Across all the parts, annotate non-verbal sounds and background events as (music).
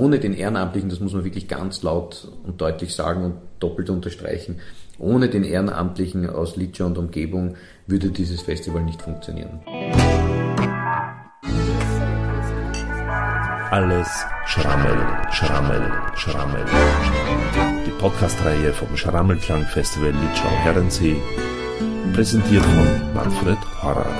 ohne den Ehrenamtlichen, das muss man wirklich ganz laut und deutlich sagen und doppelt unterstreichen, ohne den Ehrenamtlichen aus Litscha und Umgebung würde dieses Festival nicht funktionieren. Alles Schrammel, Schrammel, Schrammel. Die Podcast-Reihe vom Schrammelklang-Festival Litschau-Herrensee, präsentiert von Manfred Horror.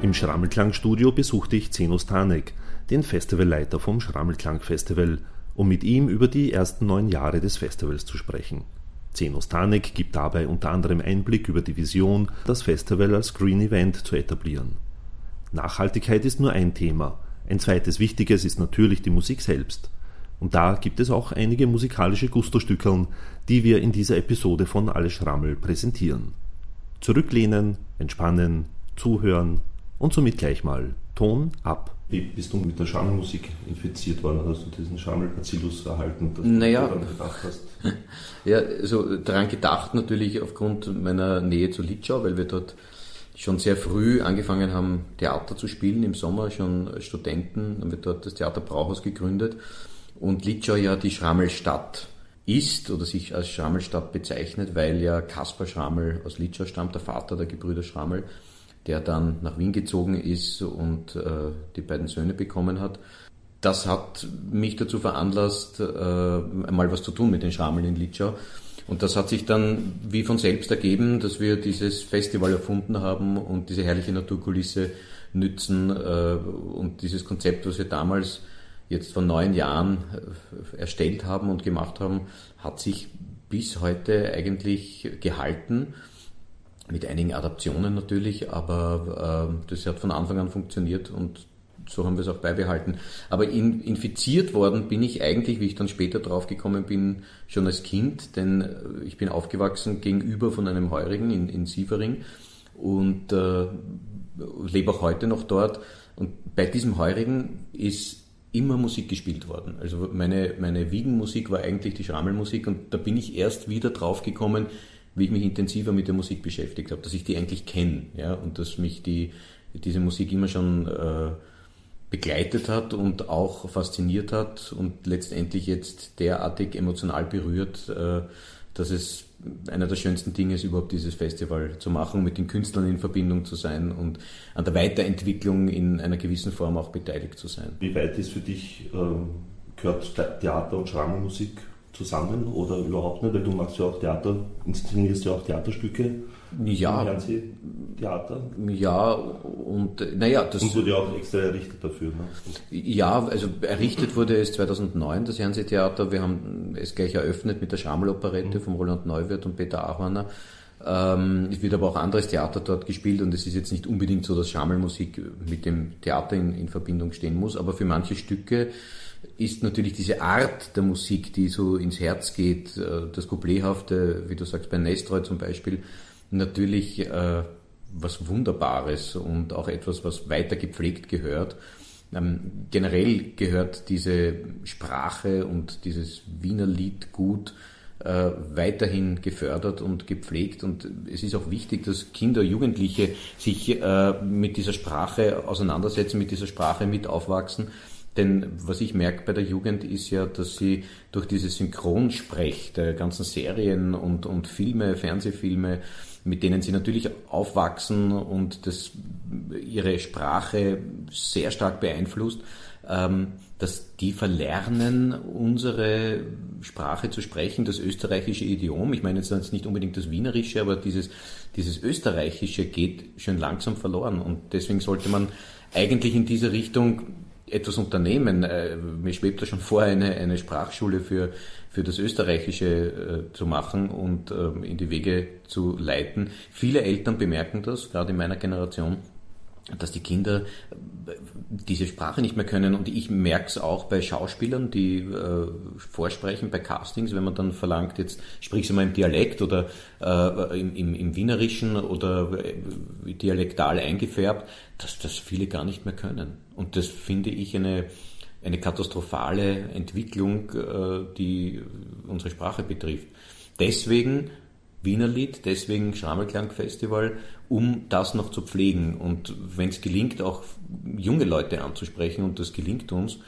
Im Schrammelklang-Studio besuchte ich Zeno Stanek, den Festivalleiter vom Schrammelklang-Festival, um mit ihm über die ersten neun Jahre des Festivals zu sprechen. Zeno Stanek gibt dabei unter anderem Einblick über die Vision, das Festival als Green Event zu etablieren. Nachhaltigkeit ist nur ein Thema. Ein zweites wichtiges ist natürlich die Musik selbst. Und da gibt es auch einige musikalische Gustostückeln, die wir in dieser Episode von Alle Schrammel präsentieren. Zurücklehnen, entspannen, zuhören und somit gleich mal Ton ab. Wie bist du mit der Schrammelmusik infiziert worden? Hast du diesen Schrammelbacillus erhalten, dass naja, du daran gedacht hast? (laughs) Ja, also daran gedacht natürlich aufgrund meiner Nähe zu Litschau, weil wir dort schon sehr früh angefangen haben, Theater zu spielen, im Sommer schon Studenten, haben wir dort das Theater Brauhaus gegründet und Litschau ja die Schrammelstadt ist oder sich als Schrammelstadt bezeichnet, weil ja Kaspar Schrammel aus Litschau stammt, der Vater der Gebrüder Schrammel, der dann nach Wien gezogen ist und äh, die beiden Söhne bekommen hat. Das hat mich dazu veranlasst, äh, einmal was zu tun mit den Schrammeln in Litschau und das hat sich dann wie von selbst ergeben, dass wir dieses Festival erfunden haben und diese herrliche Naturkulisse nützen äh, und dieses Konzept, was wir damals jetzt vor neun Jahren äh, erstellt haben und gemacht haben, hat sich bis heute eigentlich gehalten. Mit einigen Adaptionen natürlich, aber äh, das hat von Anfang an funktioniert und so haben wir es auch beibehalten. Aber in, infiziert worden bin ich eigentlich, wie ich dann später draufgekommen bin, schon als Kind, denn äh, ich bin aufgewachsen gegenüber von einem Heurigen in, in Sievering und äh, lebe auch heute noch dort. Und bei diesem Heurigen ist immer Musik gespielt worden. Also meine, meine Wiegenmusik war eigentlich die Schrammelmusik und da bin ich erst wieder draufgekommen, wie ich mich intensiver mit der Musik beschäftigt habe, dass ich die eigentlich kenne, ja, und dass mich die, diese Musik immer schon äh, begleitet hat und auch fasziniert hat und letztendlich jetzt derartig emotional berührt, äh, dass es einer der schönsten Dinge ist, überhaupt dieses Festival zu machen, mit den Künstlern in Verbindung zu sein und an der Weiterentwicklung in einer gewissen Form auch beteiligt zu sein. Wie weit ist für dich, ähm, gehört Theater und Schrammelmusik zusammen oder überhaupt nicht? Weil du machst ja auch Theater, inszenierst ja auch Theaterstücke. Ja. Theater. Ja, und naja, das. Und wurde ja auch extra errichtet dafür, ne? Ja, also errichtet wurde es 2009, das Fernsehtheater. Wir haben es gleich eröffnet mit der Schrammeloperette mhm. vom Roland Neuwirth und Peter Ahorner. Ähm, es wird aber auch anderes Theater dort gespielt und es ist jetzt nicht unbedingt so, dass Schrammelmusik mit dem Theater in, in Verbindung stehen muss, aber für manche Stücke ist natürlich diese Art der Musik, die so ins Herz geht, äh, das Coupléhafte, wie du sagst, bei Nestreu zum Beispiel, natürlich äh, was Wunderbares und auch etwas, was weiter gepflegt gehört. Ähm, generell gehört diese Sprache und dieses Wiener Lied gut äh, weiterhin gefördert und gepflegt. Und es ist auch wichtig, dass Kinder, Jugendliche sich mit dieser Sprache auseinandersetzen, mit dieser Sprache mit aufwachsen. Denn was ich merke bei der Jugend ist ja, dass sie durch dieses Synchronsprech der ganzen Serien und, und Filme, Fernsehfilme, mit denen sie natürlich aufwachsen und das ihre Sprache sehr stark beeinflusst, ähm, dass die verlernen, unsere Sprache zu sprechen, das österreichische Idiom. Ich meine jetzt nicht unbedingt das Wienerische, aber dieses, dieses Österreichische geht schon langsam verloren. Und deswegen sollte man eigentlich in diese Richtung etwas unternehmen. Äh, mir schwebt da schon vor, eine, eine Sprachschule für, für das Österreichische äh, zu machen und ähm, in die Wege zu leiten. Viele Eltern bemerken das, gerade in meiner Generation, dass die Kinder äh, diese Sprache nicht mehr können. Und ich merke es auch bei Schauspielern, die äh, vorsprechen bei Castings, wenn man dann verlangt, jetzt sprich sie mal im Dialekt oder äh, im, im, im, Wienerischen oder äh, dialektal eingefärbt, dass das viele gar nicht mehr können. Und das finde ich eine, eine katastrophale Entwicklung, äh, die unsere Sprache betrifft. Deswegen Wienerlied, deswegen Schrammelklang-Festival, um das noch zu pflegen. Und wenn es gelingt, auch junge Leute anzusprechen, und das gelingt uns,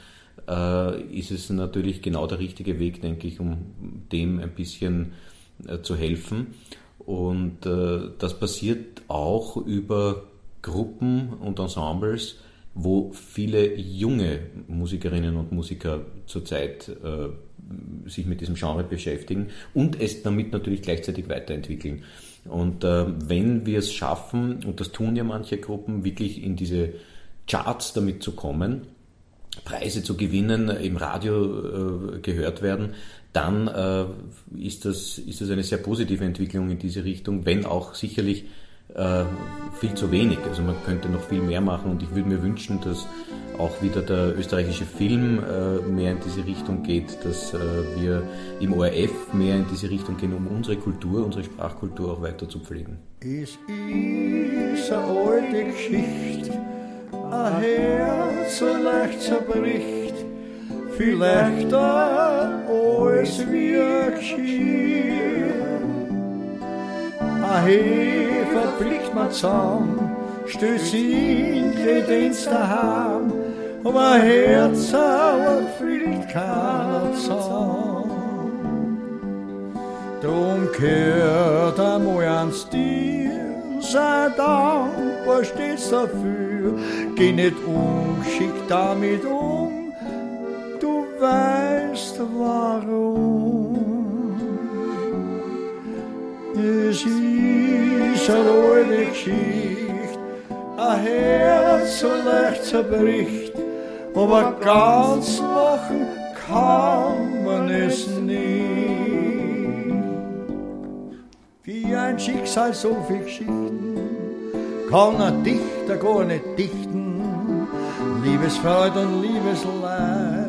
äh, ist es natürlich genau der richtige Weg, denke ich, um dem ein bisschen äh, zu helfen. Und äh, das passiert auch über Gruppen und Ensembles, wo viele junge Musikerinnen und Musiker zurzeit äh, sich mit diesem Genre beschäftigen und es damit natürlich gleichzeitig weiterentwickeln. Und äh, wenn wir es schaffen, und das tun ja manche Gruppen, wirklich in diese Charts damit zu kommen, Preise zu gewinnen, im Radio äh, gehört werden, dann äh, ist, das, ist das eine sehr positive Entwicklung in diese Richtung, wenn auch sicherlich äh, viel zu wenig. Also man könnte noch viel mehr machen und ich würde mir wünschen, dass auch wieder der österreichische Film äh, mehr in diese Richtung geht, dass äh, wir im ORF mehr in diese Richtung gehen, um unsere Kultur, unsere Sprachkultur auch weiter zu pflegen. Es ist eine alte Geschichte, ein Herz so leicht zerbricht, viel leichter als wir geschieht. Ein Hefer man zusammen, stößt in Kredenz daheim, aber ein Herz fliegt keiner zusammen. Drum kehrt einmal ans sei dankbar, stehst dafür, geh nicht ungeschickt damit um, du weißt warum. Es ist eine alte Geschichte, ein Herz so leicht zerbricht, aber ganz machen kann man es nicht. Wie ein Schicksal so viel Geschichten kann ein Dichter gar nicht dichten. Liebesfreude und Liebesleid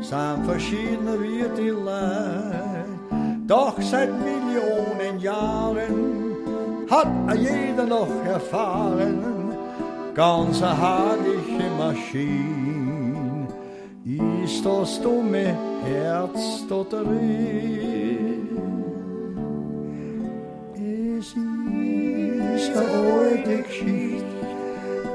sind verschiedener wie die Leid. Doch seit Millionen Jahren hat jeder noch erfahren, ganz eine herrliche Maschine ist das dumme Herz da drin. Es ist eine alte Geschichte,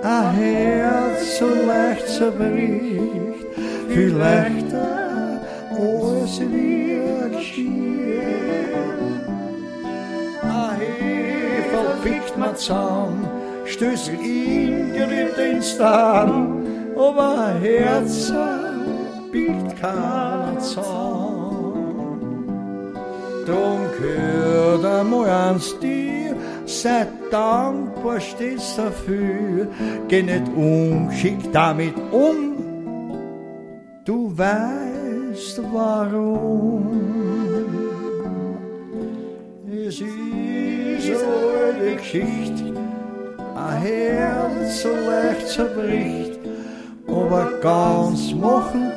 ein Herz so leicht zerbricht, viel leichter als wir man zusammen, stößt ihn gerührt den Star, aber ein Herz biegt keiner zusammen. Drum gehört einmal ans dir, sei dankbar, stehst dafür, geh nicht ungeschickt damit um, du weißt warum. Es ist eine alte Geschichte, ein Herz so leicht zerbricht, aber ganz machen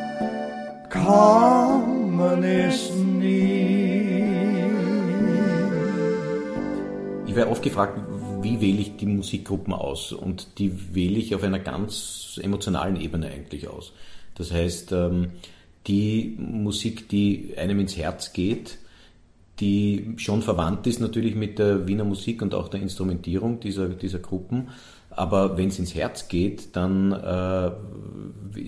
kann man es nicht. Ich werde oft gefragt, wie wähle ich die Musikgruppen aus? Und die wähle ich auf einer ganz emotionalen Ebene eigentlich aus. Das heißt, ähm, die Musik, die einem ins Herz geht, die schon verwandt ist natürlich mit der Wiener Musik und auch der Instrumentierung dieser, dieser Gruppen. Aber wenn es ins Herz geht, dann äh,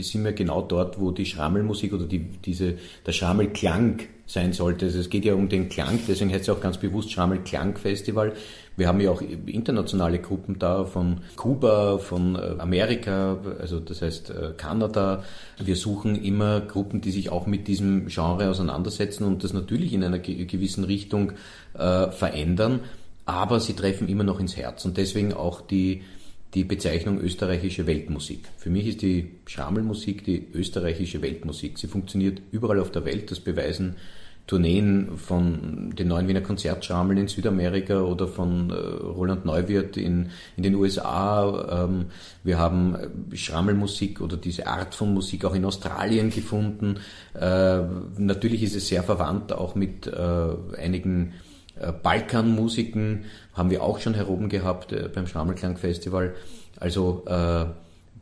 sind wir genau dort, wo die Schrammelmusik oder die, diese, der Schrammelklang sein sollte. Also es geht ja um den Klang, deswegen heißt es auch ganz bewusst Schrammelklang-Festival. Wir haben ja auch internationale Gruppen da von Kuba, von äh, Amerika, also das heißt äh, Kanada. Wir suchen immer Gruppen, die sich auch mit diesem Genre auseinandersetzen und das natürlich in einer gewissen Richtung äh, verändern, aber sie treffen immer noch ins Herz und deswegen auch die die Bezeichnung österreichische Weltmusik. Für mich ist die Schrammelmusik die österreichische Weltmusik. Sie funktioniert überall auf der Welt. Das beweisen Tourneen von den neuen Wiener Konzertschrammeln in Südamerika oder von äh, Roland Neuwirth in, in den USA. Ähm, wir haben Schrammelmusik oder diese Art von Musik auch in Australien gefunden. Äh, natürlich ist es sehr verwandt auch mit äh, einigen äh, Balkanmusiken haben wir auch schon heroben gehabt äh, beim Schrammelklang Festival. Also äh,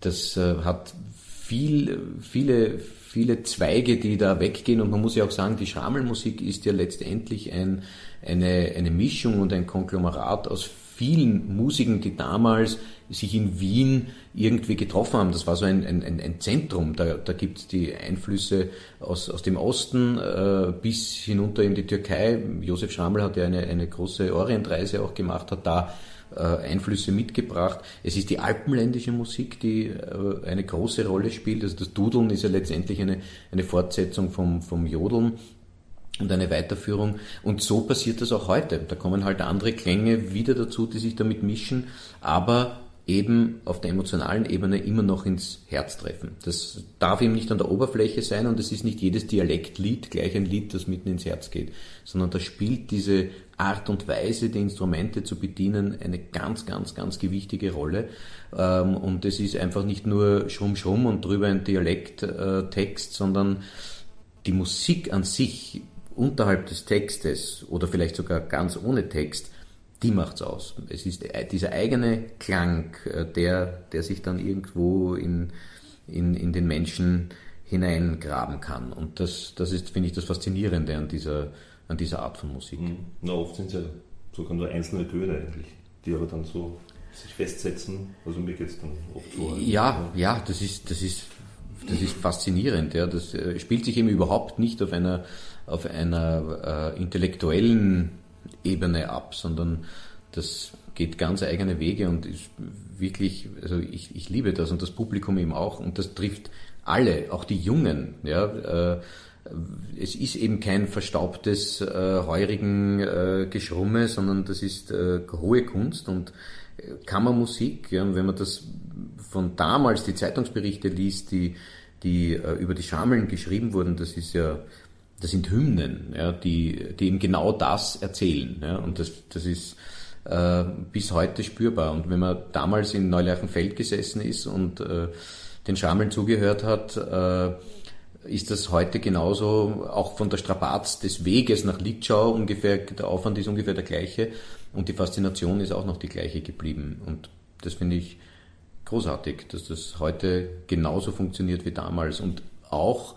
das hat viel, viele, viele Zweige, die da weggehen. Und man muss ja auch sagen, die Schramelmusik ist ja letztendlich ein, eine, eine Mischung und ein Konglomerat aus vielen Musiken, die damals sich in Wien irgendwie getroffen haben. Das war so ein, ein, ein Zentrum. Da, da gibt es die Einflüsse aus, aus dem Osten äh, bis hinunter in die Türkei. Josef Schrammel hat ja eine, eine große Orientreise auch gemacht, hat da Einflüsse mitgebracht. Es ist die alpenländische Musik, die äh, eine große Rolle spielt. Also das Dudeln ist ja letztendlich eine, eine Fortsetzung vom, vom Jodeln und eine Weiterführung. Und so passiert das auch heute. Da kommen halt andere Klänge wieder dazu, die sich damit mischen, aber eben auf der emotionalen Ebene immer noch ins Herz treffen. Das darf eben nicht an der Oberfläche sein und es ist nicht jedes Dialektlied gleich ein Lied, das mitten ins Herz geht, sondern da spielt diese Art und Weise, die Instrumente zu bedienen, eine ganz, ganz, ganz gewichtige Rolle. Ähm, und es ist einfach nicht nur Schrumm, Schrumm und drüber ein Dialekttext, sondern die Musik an sich unterhalb des Textes oder vielleicht sogar ganz ohne Text die macht's aus. Es ist dieser eigene Klang, äh, der, der sich dann irgendwo in, in, in den Menschen hineingraben kann. Und das, das ist, finde ich, das Faszinierende an dieser, an dieser Art von Musik. Mhm. Na, oft sind es ja sogar nur einzelne Töne eigentlich, die aber dann so sich festsetzen. Also mir geht es dann oft so. Ja, ja, das ist, das ist, das ist faszinierend. Ja. Das äh, spielt sich eben überhaupt nicht auf einer, auf einer äh, intellektuellen Ebene ab, sondern das geht ganz eigene Wege und ist wirklich, also ich, ich liebe das und das Publikum eben auch und das trifft alle, auch die Jungen. Ja, äh, es ist eben kein verstaubtes, äh, heurigen äh, Geschrumme, sondern das ist äh, hohe Kunst und äh, Kammermusik. Ja, wenn man das von damals die Zeitungsberichte liest, die, die äh, über die Schameln geschrieben wurden, das ist ja das sind Hymnen, ja, die, die eben genau das erzählen. Ja, und das, das ist äh, bis heute spürbar. Und wenn man damals in Neuleichenfeld gesessen ist und äh, den Schameln zugehört hat, äh, ist das heute genauso, auch von der Strapaz des Weges nach Litschau ungefähr, der Aufwand ist ungefähr der gleiche und die Faszination ist auch noch die gleiche geblieben. Und das finde ich großartig, dass das heute genauso funktioniert wie damals und auch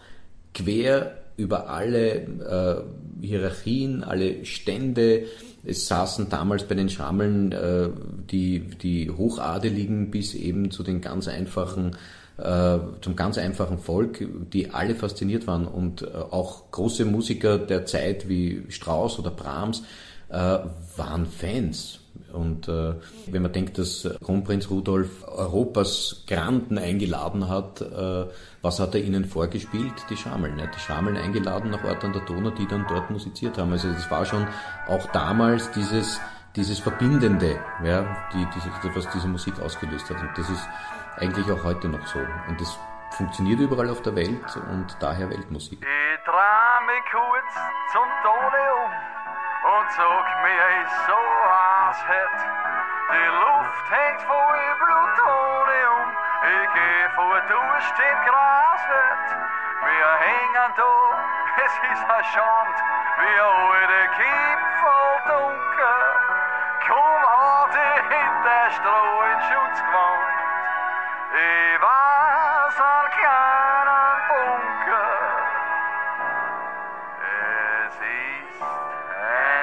quer über alle äh, Hierarchien, alle Stände. Es saßen damals bei den Schrammeln äh, die, die Hochadeligen bis eben zu den ganz einfachen äh, zum ganz einfachen Volk, die alle fasziniert waren und äh, auch große Musiker der Zeit wie Strauss oder Brahms äh, waren Fans und äh, wenn man denkt, dass Kronprinz Rudolf Europas Granden eingeladen hat, äh, was hat er ihnen vorgespielt? Die Schameln. Hat die Schameln eingeladen nach Ort an der Donau, die dann dort musiziert haben. Also das war schon auch damals dieses, dieses Verbindende, ja, die, diese, was diese Musik ausgelöst hat. Und das ist eigentlich auch heute noch so. Und das funktioniert überall auf der Welt und daher Weltmusik. Dreh mich kurz zum Tode um und sag mir, ich so heiß hätt. Die Luft hängt voll Plutonium, ich geh vor Durst im Grasfeld. Wir hängen da, es ist ein Schand, wie alte Kipfel dunkel. Komm, dich hinter Stroh in Schutzgewand. Ich weiß,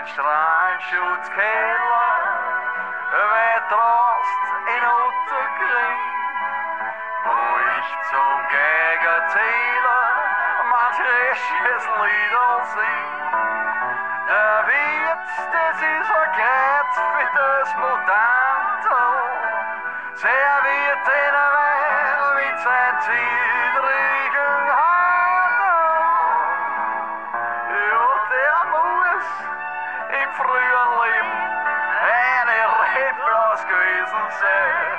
ein Strahlenschutzkeller, wer Trost in Otterkring, wo ich zum Gegenzähler manch resches Lieder sing. Der Wirt, das ist verkehrt für das Mutanto, serviert den Wein mit seinem zittrigen im frühen Leben eine Reblaus gewesen sein.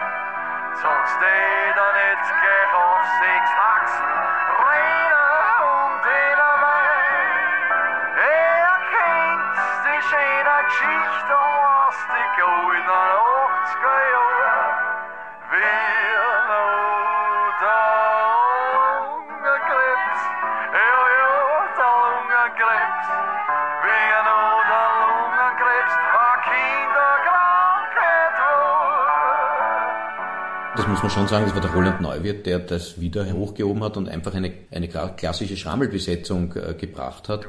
Sonst steht er nicht gleich auf sechs Achsen, um den Wein. Er kennt die schöne Geschichte muss man schon sagen, das war der Roland Neuwirth, der das wieder hochgehoben hat und einfach eine, eine klassische Schrammelbesetzung äh, gebracht hat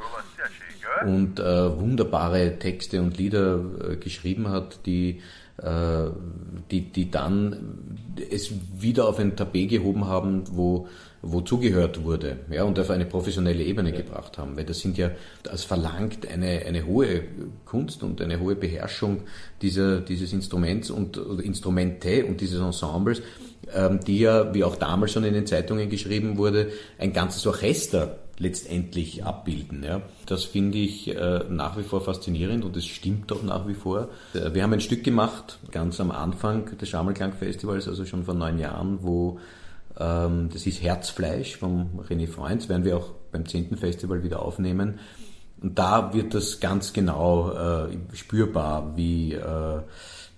und äh, wunderbare Texte und Lieder äh, geschrieben hat, die, äh, die, die dann es wieder auf ein Tapet gehoben haben, wo wo zugehört wurde ja, und auf eine professionelle Ebene ja. gebracht haben. Weil das sind ja, das verlangt eine, eine hohe Kunst und eine hohe Beherrschung dieser, dieses Instruments und Instrumente und dieses Ensembles, ähm, die ja, wie auch damals schon in den Zeitungen geschrieben wurde, ein ganzes Orchester letztendlich abbilden. Ja. Das finde ich äh, nach wie vor faszinierend und es stimmt auch nach wie vor. Äh, wir haben ein Stück gemacht, ganz am Anfang des Schammelklang-Festivals, also schon vor neun Jahren, wo ähm, das ist Herzfleisch vom René Freund, das werden wir auch beim 10. Festival wieder aufnehmen. Und da wird das ganz genau äh, spürbar, wie äh,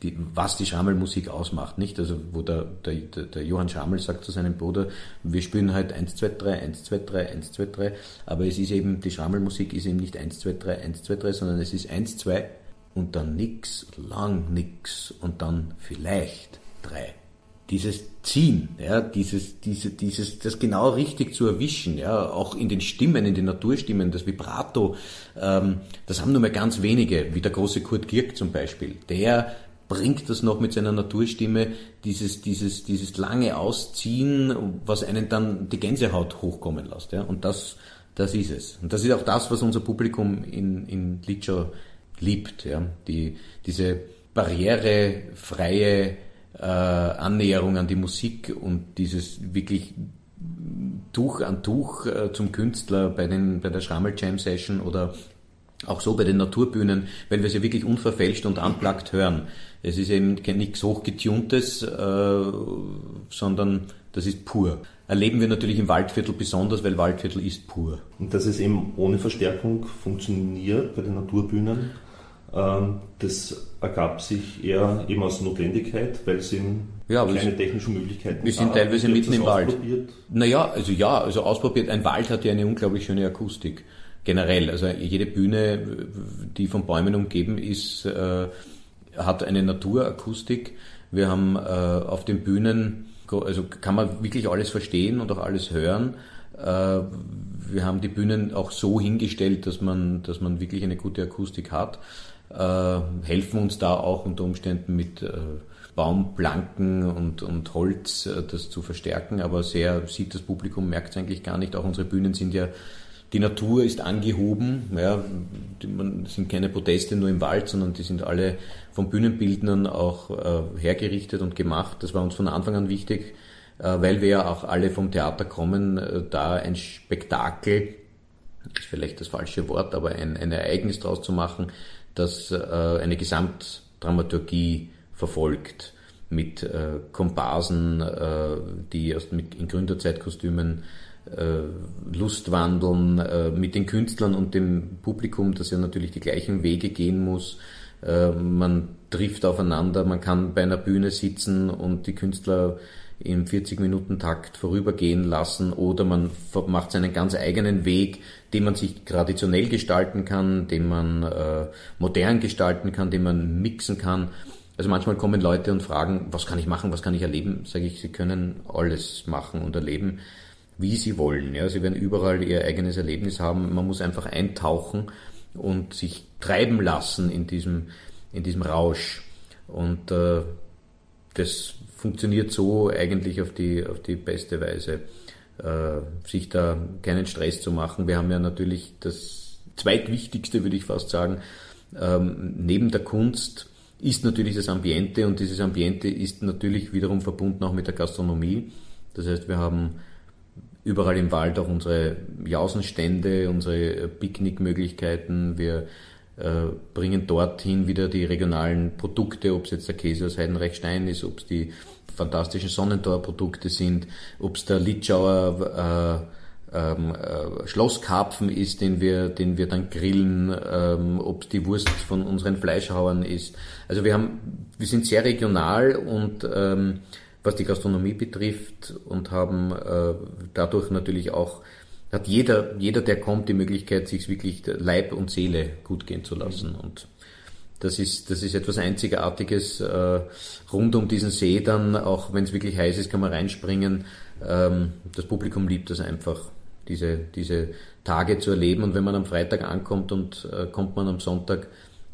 die, was die Schammelmusik ausmacht, nicht? Also wo der, der, der Johann Schammel sagt zu seinem Bruder, wir spielen halt 1, 2, 3, 1, 2, 3, 1, 2, 3, aber es ist eben, die Schammelmusik ist eben nicht 1, 2, 3, 1, 2, 3, sondern es ist 1, 2 und dann nix, lang nix und dann vielleicht 3 dieses Ziehen, ja, dieses, diese, dieses, das genau richtig zu erwischen, ja, auch in den Stimmen, in den Naturstimmen, das Vibrato, ähm, das haben nur mehr ganz wenige, wie der große Kurt Gierk zum Beispiel. Der bringt das noch mit seiner Naturstimme, dieses, dieses, dieses lange Ausziehen, was einen dann die Gänsehaut hochkommen lässt, ja, und das, das ist es. Und das ist auch das, was unser Publikum in, in Litschau liebt, ja, die, diese barrierefreie, äh, Annäherung an die Musik und dieses wirklich Tuch an Tuch äh, zum Künstler bei, den, bei der Schrammel Jam Session oder auch so bei den Naturbühnen, weil wir sie wirklich unverfälscht und unplugged hören. Es ist eben nichts hochgetuntes, äh, sondern das ist pur. Erleben wir natürlich im Waldviertel besonders, weil Waldviertel ist pur. Und dass es eben ohne Verstärkung funktioniert bei den Naturbühnen, ähm, das ergab sich eher eben aus Notwendigkeit, weil es eben ja, keine technischen Möglichkeiten Wir sind teilweise mitten im Wald. Naja, also ja, also ausprobiert. Ein Wald hat ja eine unglaublich schöne Akustik. Generell. Also jede Bühne, die von Bäumen umgeben ist, äh, hat eine Naturakustik. Wir haben äh, auf den Bühnen, also kann man wirklich alles verstehen und auch alles hören. Äh, wir haben die Bühnen auch so hingestellt, dass man, dass man wirklich eine gute Akustik hat äh, helfen uns da auch unter Umständen mit äh, Baumplanken und, und Holz äh, das zu verstärken, aber sehr sieht das Publikum, merkt es eigentlich gar nicht. Auch unsere Bühnen sind ja, die Natur ist angehoben, ja, das sind keine Proteste nur im Wald, sondern die sind alle von Bühnenbildnern auch äh, hergerichtet und gemacht. Das war uns von Anfang an wichtig, äh, weil wir ja auch alle vom Theater kommen, äh, da ein Spektakel, ist vielleicht das falsche Wort, aber ein, ein Ereignis daraus zu machen, das äh, eine Gesamtdramaturgie verfolgt mit äh, Komparsen, äh, die aus, mit, in Gründerzeitkostümen äh, Lustwandeln, äh, mit den Künstlern und dem Publikum, das ja natürlich die gleichen Wege gehen muss. Äh, man trifft aufeinander, man kann bei einer Bühne sitzen und die Künstler im 40-Minuten-Takt vorübergehen lassen oder man macht seinen ganz eigenen Weg, den man sich traditionell gestalten kann, den man äh, modern gestalten kann, den man mixen kann. Also manchmal kommen Leute und fragen, was kann ich machen, was kann ich erleben? Sage ich, sie können alles machen und erleben, wie sie wollen. Ja, sie werden überall ihr eigenes Erlebnis haben. Man muss einfach eintauchen und sich treiben lassen in diesem, in diesem Rausch. Und äh, das funktioniert so eigentlich auf die, auf die beste Weise, äh, sich da keinen Stress zu machen. Wir haben ja natürlich das zweitwichtigste, würde ich fast sagen, ähm, neben der Kunst ist natürlich das Ambiente und dieses Ambiente ist natürlich wiederum verbunden auch mit der Gastronomie. Das heißt, wir haben überall im Wald auch unsere Jausenstände, unsere Picknickmöglichkeiten. Wir äh, bringen dorthin wieder die regionalen Produkte, ob es jetzt der Käse aus Heidenreichstein ist, ob es die fantastischen Sonnentor-Produkte sind, ob es der Litschauer äh, ähm, äh, Schlosskarpfen ist, den wir, den wir dann grillen, ähm, ob es die Wurst von unseren Fleischhauern ist. Also wir haben, wir sind sehr regional und ähm, was die Gastronomie betrifft und haben äh, dadurch natürlich auch hat jeder, jeder, der kommt, die Möglichkeit, sich wirklich Leib und Seele gut gehen zu lassen. Und Das ist, das ist etwas Einzigartiges. Äh, rund um diesen See dann, auch wenn es wirklich heiß ist, kann man reinspringen. Ähm, das Publikum liebt das einfach, diese, diese Tage zu erleben. Und wenn man am Freitag ankommt und äh, kommt man am Sonntag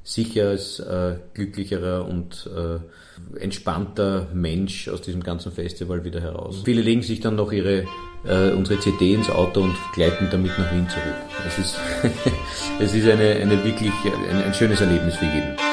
sicher als äh, glücklicherer und äh, entspannter Mensch aus diesem ganzen Festival wieder heraus. Viele legen sich dann noch ihre äh, unsere CD ins Auto und gleiten damit nach Wien zurück. Es ist, (laughs) es ist eine, eine wirklich ein, ein schönes Erlebnis für jeden.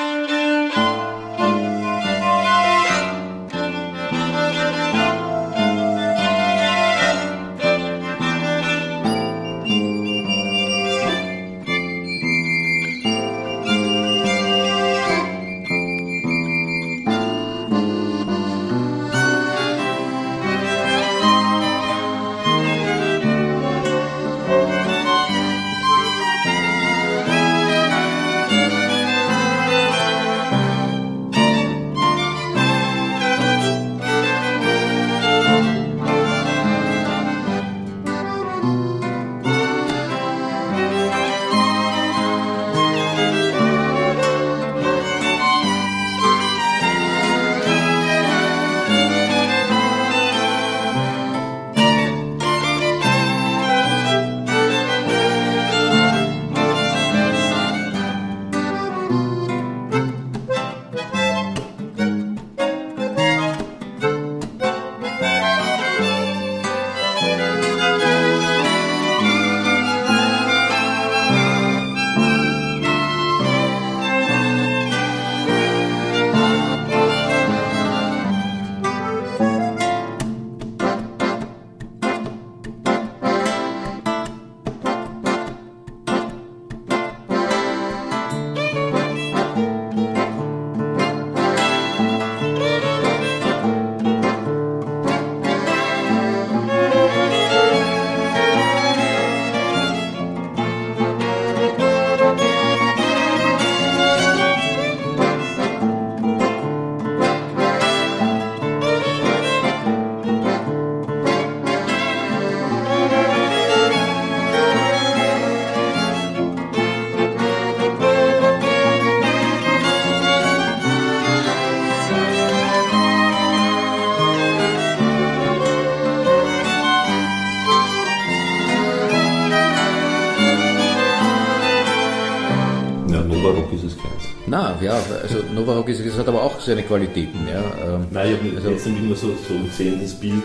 Also Nova Rock ist, das hat aber auch seine Qualitäten. Ja. Ähm, Nein, ich habe also, jetzt nämlich nur so, so ein sehendes Bild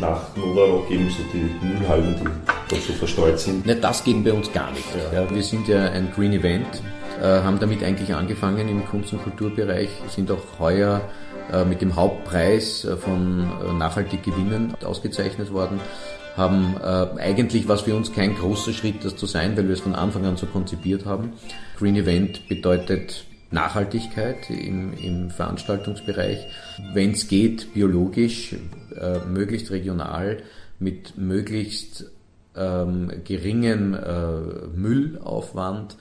nach Nova Rock eben so die Müllhallen, die dort so verstreut sind. Ne, das geht bei uns gar nicht. Ja. Ja, wir sind ja ein Green Event, äh, haben damit eigentlich angefangen im Kunst- und Kulturbereich, sind auch heuer äh, mit dem Hauptpreis äh, von äh, Nachhaltig Gewinnen ausgezeichnet worden haben äh, eigentlich was für uns kein großer Schritt, das zu sein, weil wir es von Anfang an so konzipiert haben. Green Event bedeutet Nachhaltigkeit im, im Veranstaltungsbereich. Wenn es geht, biologisch, äh, möglichst regional, mit möglichst ähm, geringem äh, Müllaufwand,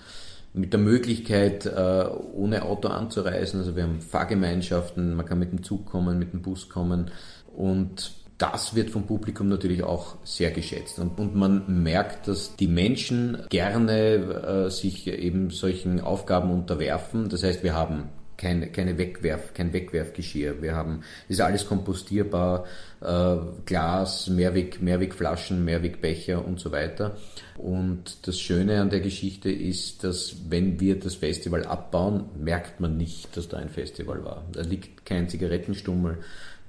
mit der Möglichkeit, äh, ohne Auto anzureisen. Also wir haben Fahrgemeinschaften, man kann mit dem Zug kommen, mit dem Bus kommen und das wird vom Publikum natürlich auch sehr geschätzt. Und, und man merkt, dass die Menschen gerne äh, sich eben solchen Aufgaben unterwerfen. Das heißt, wir haben keine, keine Wegwerf, kein Wegwerfgeschirr. Wir haben, ist alles kompostierbar, äh, Glas, Mehrweg, Mehrwegflaschen, Mehrwegbecher und so weiter. Und das Schöne an der Geschichte ist, dass wenn wir das Festival abbauen, merkt man nicht, dass da ein Festival war. Da liegt kein Zigarettenstummel,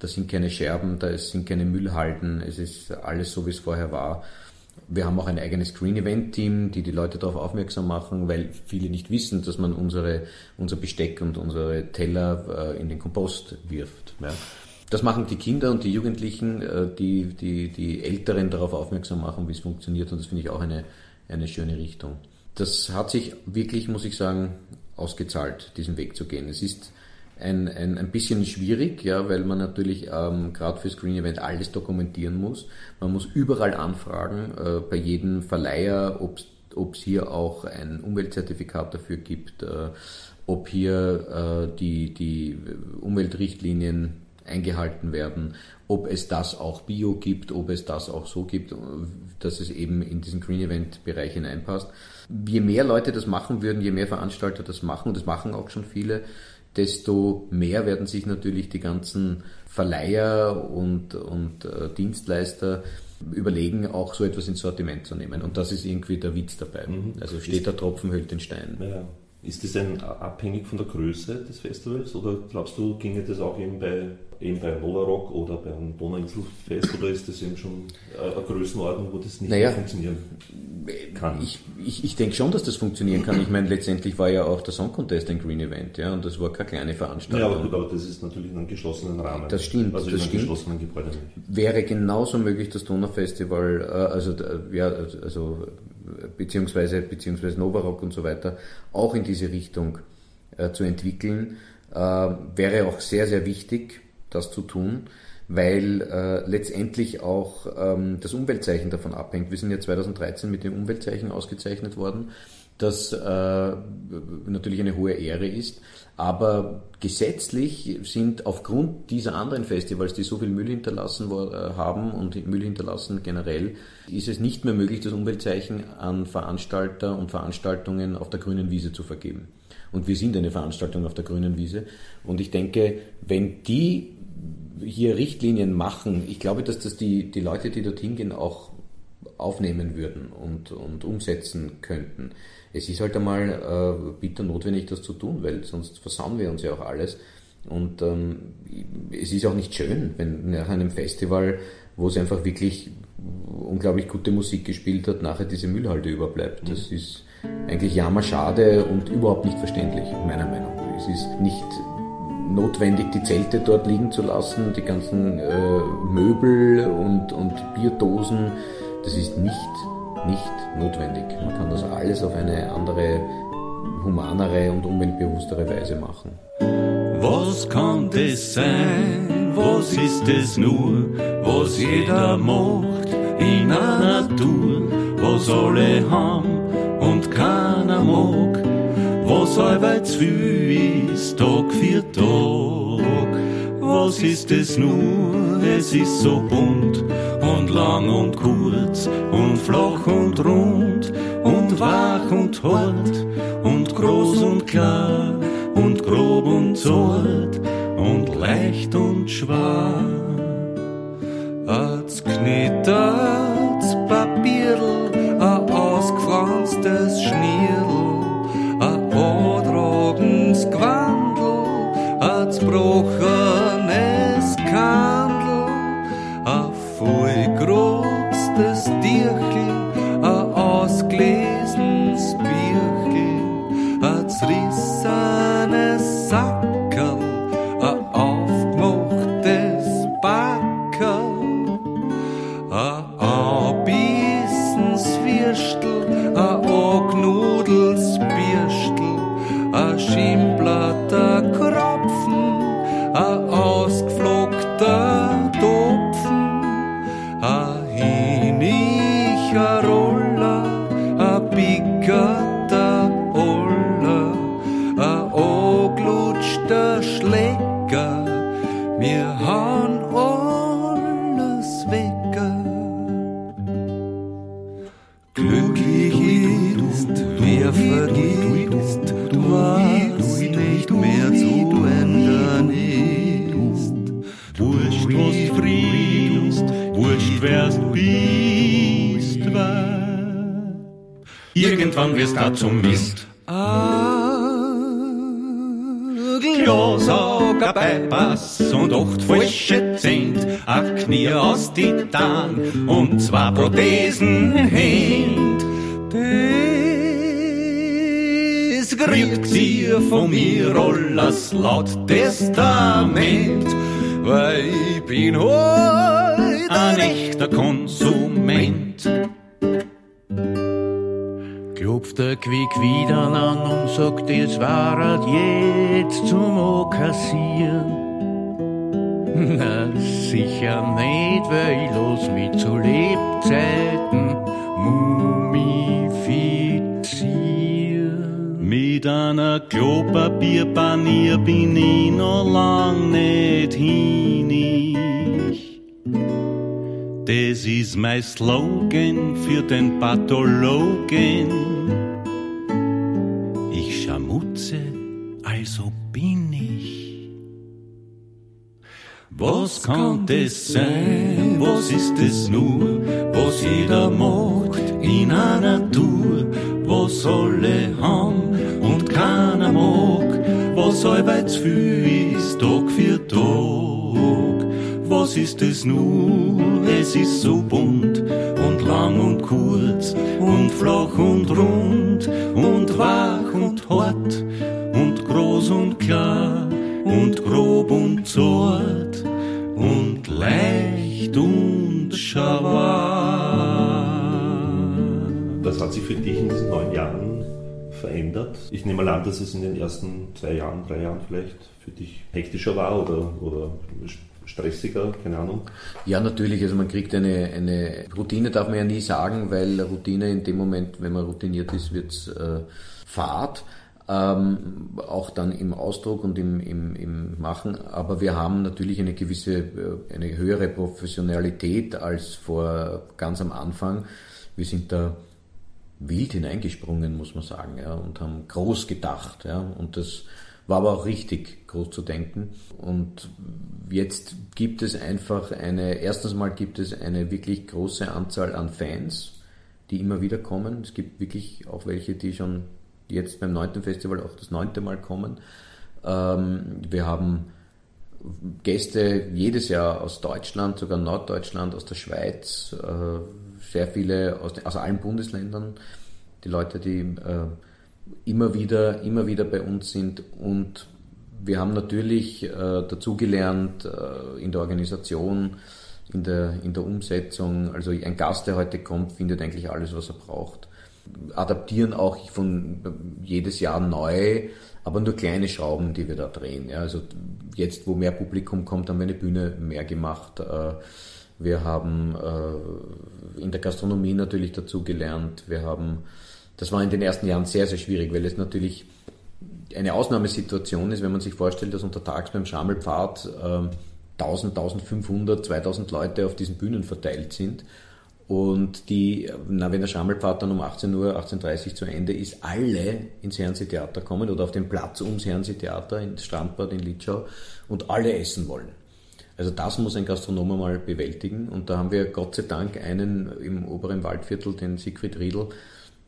da sind keine Scherben, da sind keine Müllhalden, es ist alles so, wie es vorher war. Wir haben auch ein eigenes Green Event Team, die die Leute darauf aufmerksam machen, weil viele nicht wissen, dass man unsere, unser Besteck und unsere Teller äh, in den Kompost wirft. Ja. Das machen die Kinder und die Jugendlichen, äh, die, die, die Älteren darauf aufmerksam machen, wie es funktioniert und das finde ich auch eine, eine schöne Richtung. Das hat sich wirklich, muss ich sagen, ausgezahlt, diesen Weg zu gehen. Es ist ein, ein, ein bisschen schwierig, ja, weil man natürlich ähm, gerade für Screen Event alles dokumentieren muss. Man muss überall anfragen, äh, bei jedem Verleiher, ob es hier auch ein Umweltzertifikat dafür gibt, äh, ob hier äh, die, die Umweltrichtlinien eingehalten werden, ob es das auch Bio gibt, ob es das auch so gibt, dass es eben in diesen Green Event Bereich hineinpasst. Je mehr Leute das machen würden, je mehr Veranstalter das machen, und das machen auch schon viele, desto mehr werden sich natürlich die ganzen Verleiher und, und äh, Dienstleister überlegen, auch so etwas ins Sortiment zu nehmen. Und das ist irgendwie der Witz dabei. Mhm. Also steht der Tropfen, hüllt den Stein. Ja. Ist das ein, abhängig von der Größe des Festivals oder glaubst du, ginge das auch eben bei, eben bei Nova Rock oder beim Donauinselfest oder ist das eben schon eine Größenordnung, wo das nicht naja, mehr funktionieren kann? Ich, ich, ich denke schon, dass das funktionieren kann. Ich meine, letztendlich war ja auch der Song Contest ein Green Event ja, und das war keine kleine Veranstaltung. Ja, aber gut, aber das ist natürlich in einem geschlossenen Rahmen. Das stimmt. Also das in einem geschlossenen Gebäude. Wäre genauso möglich, das Donaufestival, äh, also, ja, also beziehungsweise, beziehungsweise Novarock und so weiter auch in diese Richtung äh, zu entwickeln, äh, wäre auch sehr, sehr wichtig, das zu tun, weil äh, letztendlich auch ähm, das Umweltzeichen davon abhängt. Wir sind ja 2013 mit dem Umweltzeichen ausgezeichnet worden, das äh, natürlich eine hohe Ehre ist. Aber gesetzlich sind aufgrund dieser anderen Festivals, die so viel Müll hinterlassen äh, haben und Müll hinterlassen generell, ist es nicht mehr möglich, das Umweltzeichen an Veranstalter und Veranstaltungen auf der grünen Wiese zu vergeben. Und wir sind eine Veranstaltung auf der grünen Wiese. Und ich denke, wenn die hier Richtlinien machen, ich glaube, dass das die, die Leute, die dorthin gehen, auch aufnehmen würden und, und umsetzen könnten es ist halt einmal äh, bitter notwendig, das zu tun, weil sonst versauen wir uns ja auch alles. Und ähm, es ist auch nicht schön, wenn nach einem Festival, wo es einfach wirklich unglaublich gute Musik gespielt hat, nachher diese Müllhalde überbleibt. Das mhm. ist eigentlich jammerschade und überhaupt nicht verständlich, meiner Meinung nach. Es ist nicht notwendig, die Zelte dort liegen zu lassen, die ganzen äh, Möbel und, und Bierdosen. Das ist nicht nicht notwendig. Man kann das alles auf eine andere, humanere und umweltbewusstere Weise machen. Was kann das sein? Was ist es nur, was jeder macht in der Natur? Was alle haben und keiner mag, was allweil zu viel ist, Tag für Tag. Was ist es nur? Es ist so bunt und lang und kurz und flach und rund und wach und hart und groß und klar und grob und zart und leicht und schwer. Als knittert's irgendwann wirst du zum Mist. Glosager Bypass und acht falsche Zent, ein Knie aus Titan und zwei Prothesen Händ. Das kriegt ihr von mir alles laut Testament, weil ich bin heute ein echter Konsument. Klopft der Quick wieder an und sagt, es war jetzt zum Okassieren. (laughs) Na, sicher nicht, weil ich los mich zu Lebzeiten mumifizieren. Mit einer Klopapierpanier bin ich noch lang nicht hinig. Das ist mein Slogan für den Pathologen. Ich schamutze, also bin ich. Was kann das sein? Was ist es nur? Was jeder macht in einer Tour? Was alle haben und keiner mag? Was allweil zu viel ist, Tag für Tag? Was ist es nur? Es ist so bunt und lang und kurz und flach und rund und wach und hart und groß und klar und grob und zart und leicht und schauer. Was hat sich für dich in diesen neun Jahren verändert? Ich nehme mal an, dass es in den ersten zwei Jahren, drei Jahren vielleicht für dich hektischer war oder, oder stressiger, keine Ahnung. Ja, natürlich. Also man kriegt eine, eine Routine, darf man ja nie sagen, weil Routine in dem Moment, wenn man routiniert ist, wird's äh, Fahrt. Ähm, auch dann im Ausdruck und im, im, im Machen. Aber wir haben natürlich eine gewisse, äh, eine höhere Professionalität als vor ganz am Anfang. Wir sind da wild hineingesprungen, muss man sagen, ja, und haben groß gedacht, ja, und das war aber auch richtig, groß zu denken. Und jetzt gibt es einfach eine, erstens mal gibt es eine wirklich große Anzahl an Fans, die immer wieder kommen. Es gibt wirklich auch welche, die schon jetzt beim neunten Festival auch das neunte Mal kommen. Ähm, wir haben Gäste jedes Jahr aus Deutschland, sogar Norddeutschland, aus der Schweiz, äh, sehr viele aus, aus allen Bundesländern, die Leute, die äh, immer wieder, immer wieder bei uns sind und wir haben natürlich äh, dazugelernt äh, in der Organisation, in der, in der Umsetzung. Also ein Gast, der heute kommt, findet eigentlich alles, was er braucht. Adaptieren auch von jedes Jahr neu, aber nur kleine Schrauben, die wir da drehen. Ja, also jetzt, wo mehr Publikum kommt, haben wir eine Bühne mehr gemacht. Äh, wir haben äh, in der Gastronomie natürlich dazugelernt. Wir haben das war in den ersten Jahren sehr, sehr schwierig, weil es natürlich eine Ausnahmesituation ist, wenn man sich vorstellt, dass untertags beim Schammelpfad äh, 1000, 1500, 2000 Leute auf diesen Bühnen verteilt sind und die, na, wenn der Schammelpfad dann um 18 Uhr, 18.30 Uhr zu Ende ist, alle ins Herrenseetheater kommen oder auf den Platz ums Herrenseetheater, ins Strandbad in Litschau und alle essen wollen. Also das muss ein Gastronom mal bewältigen und da haben wir Gott sei Dank einen im oberen Waldviertel, den Siegfried Riedl,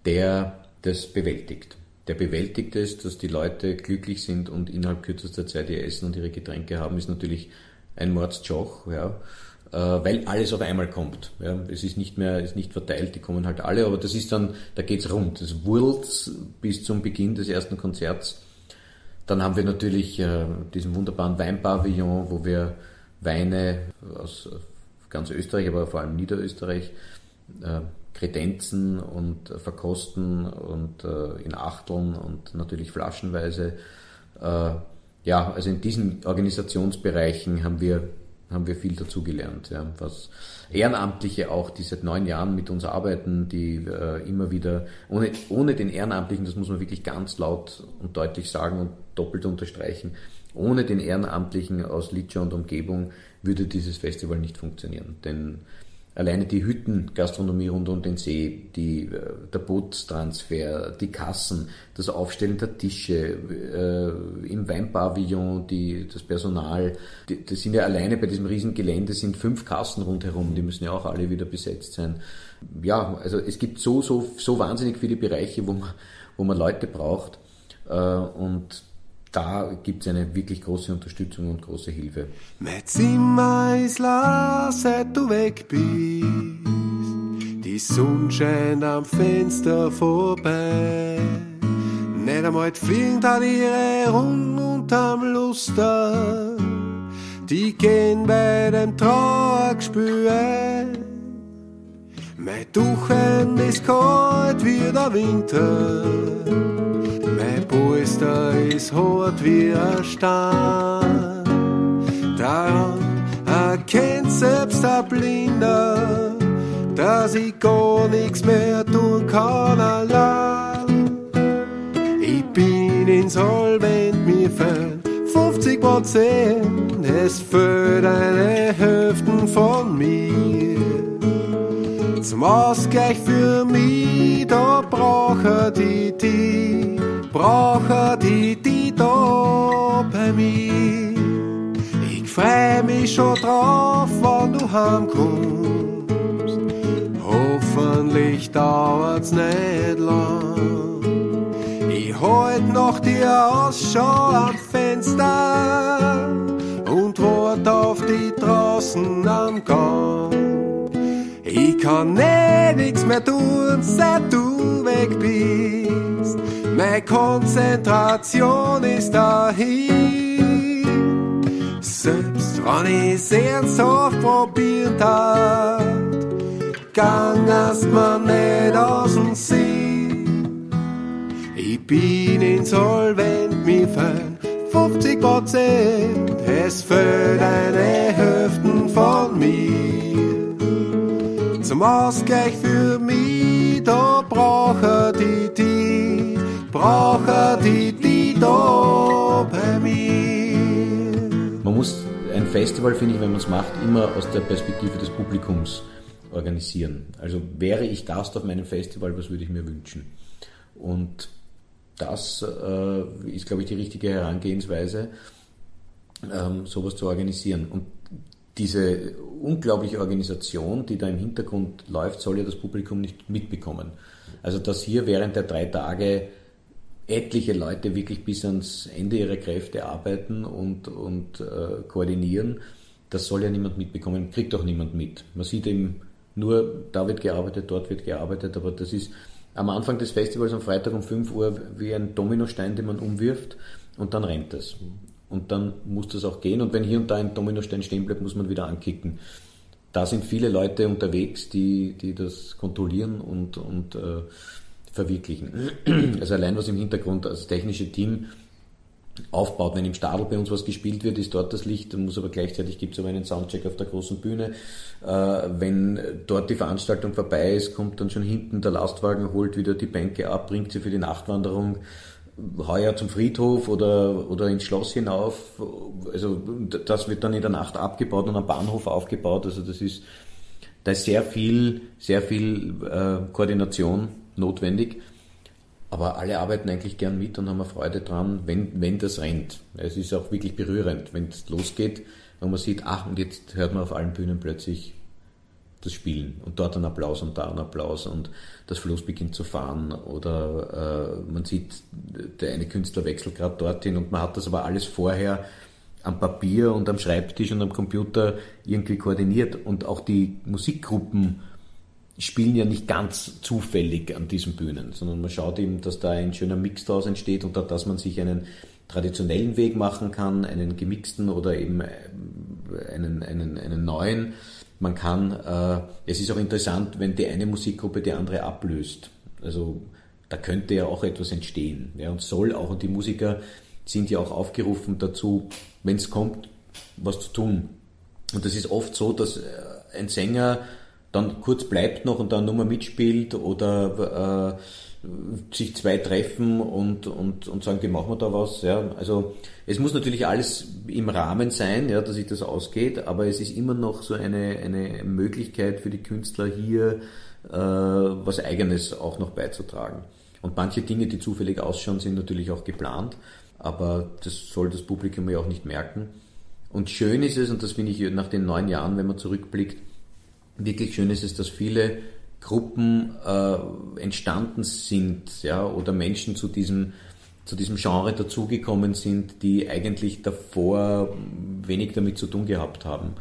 der das bewältigt. Der bewältigt es, dass die Leute glücklich sind und innerhalb kürzester Zeit ihr Essen und ihre Getränke haben, ist natürlich ein Mordsjoch, ja, äh, weil alles auf einmal kommt. Ja. Es ist nicht mehr, ist nicht verteilt, die kommen halt alle, aber das ist dann, da geht's rund. Das wurlt bis zum Beginn des ersten Konzerts. Dann haben wir natürlich äh, diesen wunderbaren Weinpavillon, wo wir Weine aus ganz Österreich, aber vor allem Niederösterreich äh, kredenzen und verkosten und äh, in Achteln und natürlich flaschenweise. Äh, ja, also in diesen Organisationsbereichen haben wir, haben wir viel dazugelernt. Ja, was Ehrenamtliche auch, die seit neun Jahren mit uns arbeiten, die äh, immer wieder, ohne, ohne den Ehrenamtlichen, das muss man wirklich ganz laut und deutlich sagen und doppelt unterstreichen, ohne den Ehrenamtlichen aus Litscha und Umgebung würde dieses Festival nicht funktionieren. Denn Alleine die Hüttengastronomie rund um den See, die, äh, der Bootstransfer, die Kassen, das Aufstellen der Tische, äh, im Weinpavillon, die, das Personal, die, das sind ja alleine bei diesem Riesengelände sind fünf Kassen rundherum, die müssen ja auch alle wieder besetzt sein. Ja, also es gibt so, so, so wahnsinnig viele Bereiche, wo man, wo man Leute braucht. Äh, und da gibt es eine wirklich große Unterstützung und große Hilfe. Mein Zimmer ist leer, seit du weg bist. Die Sonne scheint am Fenster vorbei. Nicht einmal Fliegen hat ihre Runden unterm Luster. Die gehen bei dem Trauergespür Mein Duchen ist kalt wie der Winter. Polster ist hart wie ein Stein. Daran erkennt selbst der Blinder, dass ich gar nichts mehr tun kann allein. Ich bin insolvent, mir fehlen 50 Prozent, es fehlt eine Hälfte von mir. Zum Ausgleich für mich, da brauche die die, brauche die die bei mir. Ich freu mich schon drauf, wann du heimkommst. Hoffentlich dauert's nicht lang. Ich halt noch die Ausschau am Fenster und wart auf die draußen am Gang. Ich kann eh nix mehr tun, seit du weg bist. Meine Konzentration ist dahin. Selbst wenn ich's ernsthaft probiert hat, gang erst mal nicht aus dem Sinn. Ich bin insolvent, mir fehlen 50 Prozent, es fehlt eine Hälfte von mir. Zum Ausgleich für mich, da brauche die die, brauche die die da bei mir. Man muss ein Festival, finde ich, wenn man es macht, immer aus der Perspektive des Publikums organisieren. Also wäre ich Gast auf meinem Festival, was würde ich mir wünschen? Und das äh, ist, glaube ich, die richtige Herangehensweise, ähm, sowas zu organisieren. Und diese unglaubliche Organisation, die da im Hintergrund läuft, soll ja das Publikum nicht mitbekommen. Also dass hier während der drei Tage etliche Leute wirklich bis ans Ende ihrer Kräfte arbeiten und, und äh, koordinieren, das soll ja niemand mitbekommen, kriegt auch niemand mit. Man sieht eben nur, da wird gearbeitet, dort wird gearbeitet, aber das ist am Anfang des Festivals am Freitag um 5 Uhr wie ein Dominostein, den man umwirft und dann rennt es. Und dann muss das auch gehen und wenn hier und da ein Dominostein stehen bleibt, muss man wieder ankicken. Da sind viele Leute unterwegs, die, die das kontrollieren und, und äh, verwirklichen. (clears throat) Also allein was im Hintergrund als technische Team aufbaut. Wenn im Stadel bei uns was gespielt wird, ist dort das Licht, dann muss aber gleichzeitig gibt es aber einen Soundcheck auf der großen Bühne. Äh, wenn dort die Veranstaltung vorbei ist, kommt dann schon hinten der Lastwagen, holt wieder die Bänke ab, bringt sie für die Nachtwanderung heuer zum Friedhof oder, oder ins Schloss hinauf. Also das wird dann in der Nacht abgebaut und am Bahnhof aufgebaut. Also das ist, da ist sehr viel, sehr viel äh, Koordination notwendig. Aber alle arbeiten eigentlich gern mit und haben eine Freude dran, wenn, wenn das rennt. Es ist auch wirklich berührend, wenn es losgeht und man sieht, ach, und jetzt hört man auf allen Bühnen plötzlich das Spielen. Und dort ein Applaus und da ein Applaus und das Floß beginnt zu fahren. Oder äh, man sieht, der eine Künstler wechselt gerade dorthin und man hat das aber alles vorher am Papier und am Schreibtisch und am Computer irgendwie koordiniert. Und auch die Musikgruppen spielen ja nicht ganz zufällig an diesen Bühnen, sondern man schaut eben, dass da ein schöner Mix daraus entsteht und dass man sich einen traditionellen Weg machen kann, einen gemixten oder eben äh, einen, einen, einen neuen. Man kann, äh, es ist auch interessant, wenn die eine Musikgruppe die andere ablöst. Also da könnte ja auch etwas entstehen. Ja, und soll auch. Und die Musiker sind ja auch aufgerufen dazu, wenn es kommt, was zu tun. Und das ist oft so, dass äh, ein Sänger dann kurz bleibt noch und dann nur mal mitspielt oder äh, sich zwei treffen und, und, und sagen, wie machen wir da was. Ja? Also es muss natürlich alles im Rahmen sein, ja, dass sich das ausgeht, aber es ist immer noch so eine, eine Möglichkeit für die Künstler hier äh, was eigenes auch noch beizutragen. Und manche Dinge, die zufällig ausschauen, sind natürlich auch geplant, aber das soll das Publikum ja auch nicht merken. Und schön ist es, und das finde ich nach den neun Jahren, wenn man zurückblickt, wirklich schön ist es, dass viele Gruppen äh, entstanden sind, ja, oder Menschen zu diesem zu diesem Genre dazugekommen sind, die eigentlich davor wenig damit zu tun gehabt haben.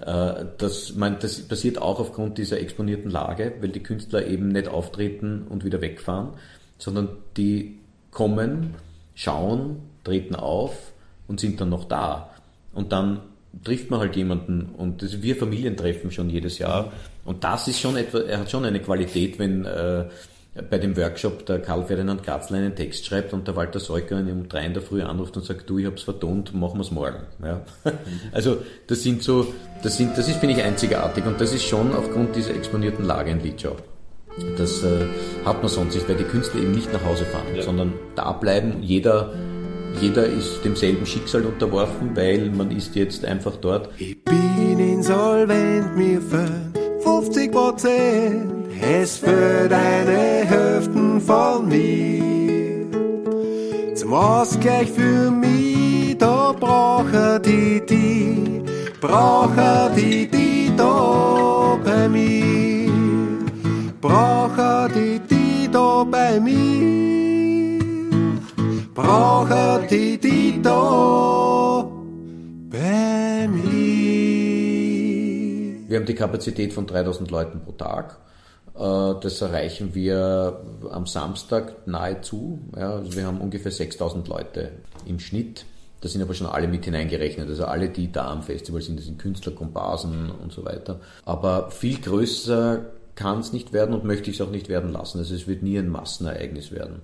Äh, das, man, das passiert auch aufgrund dieser exponierten Lage, weil die Künstler eben nicht auftreten und wieder wegfahren, sondern die kommen, schauen, treten auf und sind dann noch da. Und dann trifft man halt jemanden und das, wir Familien treffen schon jedes Jahr und das ist schon etwa, er hat schon eine Qualität, wenn äh, bei dem Workshop der Karl Ferdinand Kratzler einen Text schreibt und der Walter Seuker um drei in der Früh anruft und sagt, du, ich hab's vertont, machen wir's morgen. Ja. (laughs) Also das sind so, das sind, das ist finde ich einzigartig und das ist schon aufgrund dieser exponierten Lage ein Liedschau. Das äh, hat man sonst nicht, weil die Künstler eben nicht nach Hause fahren, ja. sondern da bleiben. Jeder, jeder ist demselben Schicksal unterworfen, weil man ist jetzt einfach dort. Ich bin insolvent, mir fehlen 50 Prozent. Es fehlt eine Hälfte von mir. Zum Ausgleich für mich, da brauche die die, brauche die die da bei mir. Brauche die die da bei mir. Brauche die die da bei mir. Wir haben die Kapazität von 3000 Leuten pro Tag. Äh, Das erreichen wir am Samstag nahezu. Ja, also wir haben ungefähr 6000 Leute im Schnitt. Da sind aber schon alle mit hineingerechnet. Also alle, die da am Festival sind, das sind Künstler, Komparsen und so weiter. Aber viel größer kann es nicht werden und möchte ich es auch nicht werden lassen. Also es wird nie ein Massenereignis werden.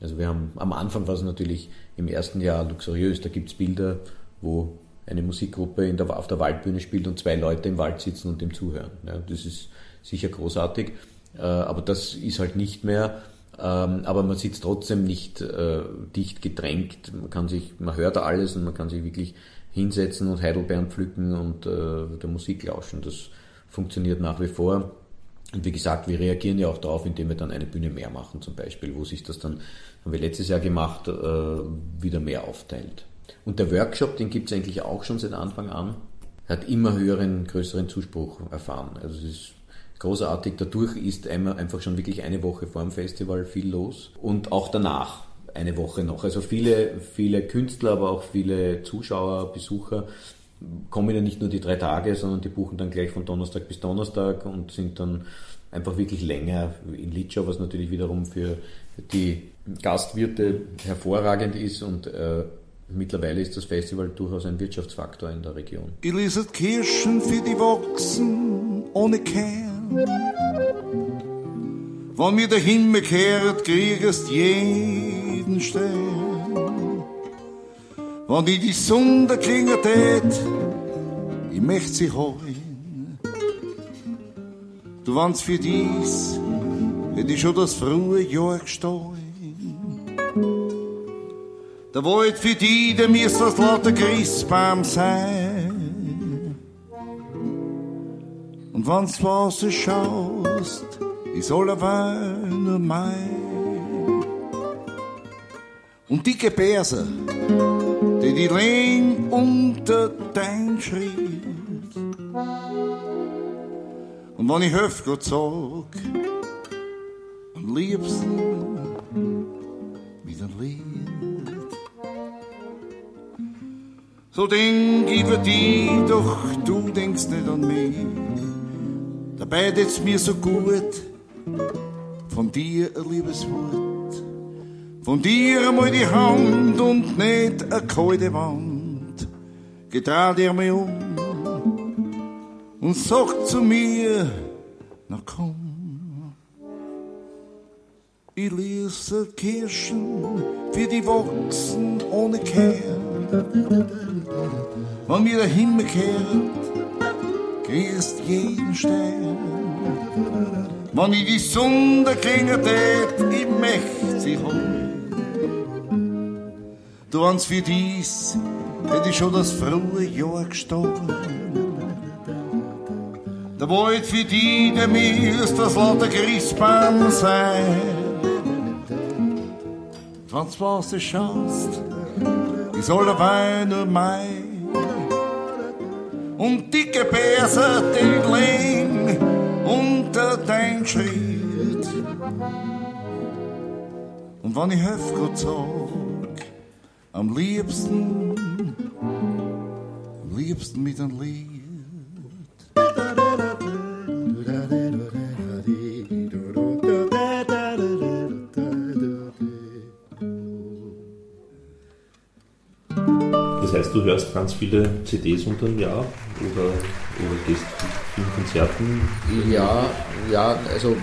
Also wir haben am Anfang war es natürlich im ersten Jahr luxuriös. Da gibt es Bilder, wo eine Musikgruppe in der, auf der Waldbühne spielt und zwei Leute im Wald sitzen und dem zuhören. Ja, das ist sicher großartig, äh, aber das ist halt nicht mehr. Ähm, aber man sitzt trotzdem nicht äh, dicht gedrängt. Man kann sich, man hört alles und man kann sich wirklich hinsetzen und Heidelbeeren pflücken und äh, der Musik lauschen. Das funktioniert nach wie vor. Und wie gesagt, wir reagieren ja auch darauf, indem wir dann eine Bühne mehr machen, zum Beispiel, wo sich das dann, haben wir letztes Jahr gemacht, äh, wieder mehr aufteilt. Und der Workshop, den gibt es eigentlich auch schon seit Anfang an, hat immer höheren, größeren Zuspruch erfahren. Also es ist großartig. Dadurch ist einfach schon wirklich eine Woche vor dem Festival viel los und auch danach eine Woche noch. Also viele, viele Künstler, aber auch viele Zuschauer, Besucher kommen ja nicht nur die drei Tage, sondern die buchen dann gleich von Donnerstag bis Donnerstag und sind dann einfach wirklich länger in Litschau, was natürlich wiederum für die Gastwirte hervorragend ist und äh, mittlerweile ist das Festival durchaus ein Wirtschaftsfaktor in der Region. Ich lese Kirschen für die Wachsen ohne Kern. Wenn mir der Himmel kehrt, kriegst jeden Stern. Wenn ich die Sonne klingelt tät, ich möcht sie holen. Du wannst für dies, hätt ich schon das frühe Jahr gestohlen. Der Wald für die, der mir das lauter Christbaum sein. Und wenn's was du schaust, ist alle Weine mein. Und die Gebärse, die die lehn unter dein Schritt. Und wenn ich höf Gott sag, am liebsten mit einem Lied. So denk ich für die, doch du denkst nicht an mich. Dabei tät's mir so gut, von dir ein Liebeswort. Von dir einmal die Hand und nicht eine kalte Wand. Getrau dir mich um und sag zu mir, na komm. Ich lese Kirschen für die wachsen ohne Kern. Wenn mir der Himmel kehrt, kriegst jeden Stern. Wenn ich die Sonne klingelt ich möcht sie holen. Du ans für dies, hätt ich schon das frühe Jahr gestohlen. Der Wald für die, der mir ist das lauter Christbaum sein. Wenn's was du schaust, ist alle Wein nur mein. Und dicke Bärse, den lehn unter dein Schritt. Und wenn ich höf Gott sag, am liebsten, am liebsten mit einem Lied. Das heißt, du hörst ganz viele CDs unter dem Jahr oder, oder gehst vielen Konzerten, Ja, ja, also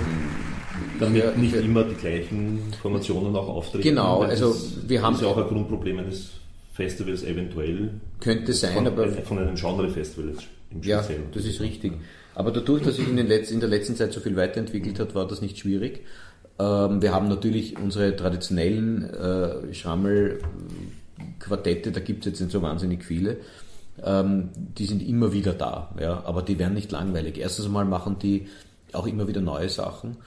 damit Ja, nicht ja. immer die gleichen Formationen auch auftreten. Genau, also das wir haben- ist ja auch ein Grundproblem eines Festivals eventuell. könnte sein, von, aber von einem Genre-Festival im Ja, Speziellen. das ist richtig. Aber dadurch, dass sich in, in der letzten Zeit so viel weiterentwickelt hat, war das nicht schwierig. Ähm, wir haben natürlich unsere traditionellen äh, Schrammel-Quartette, da gibt es jetzt nicht so wahnsinnig viele. Ähm, die sind immer wieder da, ja, aber die werden nicht langweilig. Erstens mal machen die auch immer wieder neue Sachen.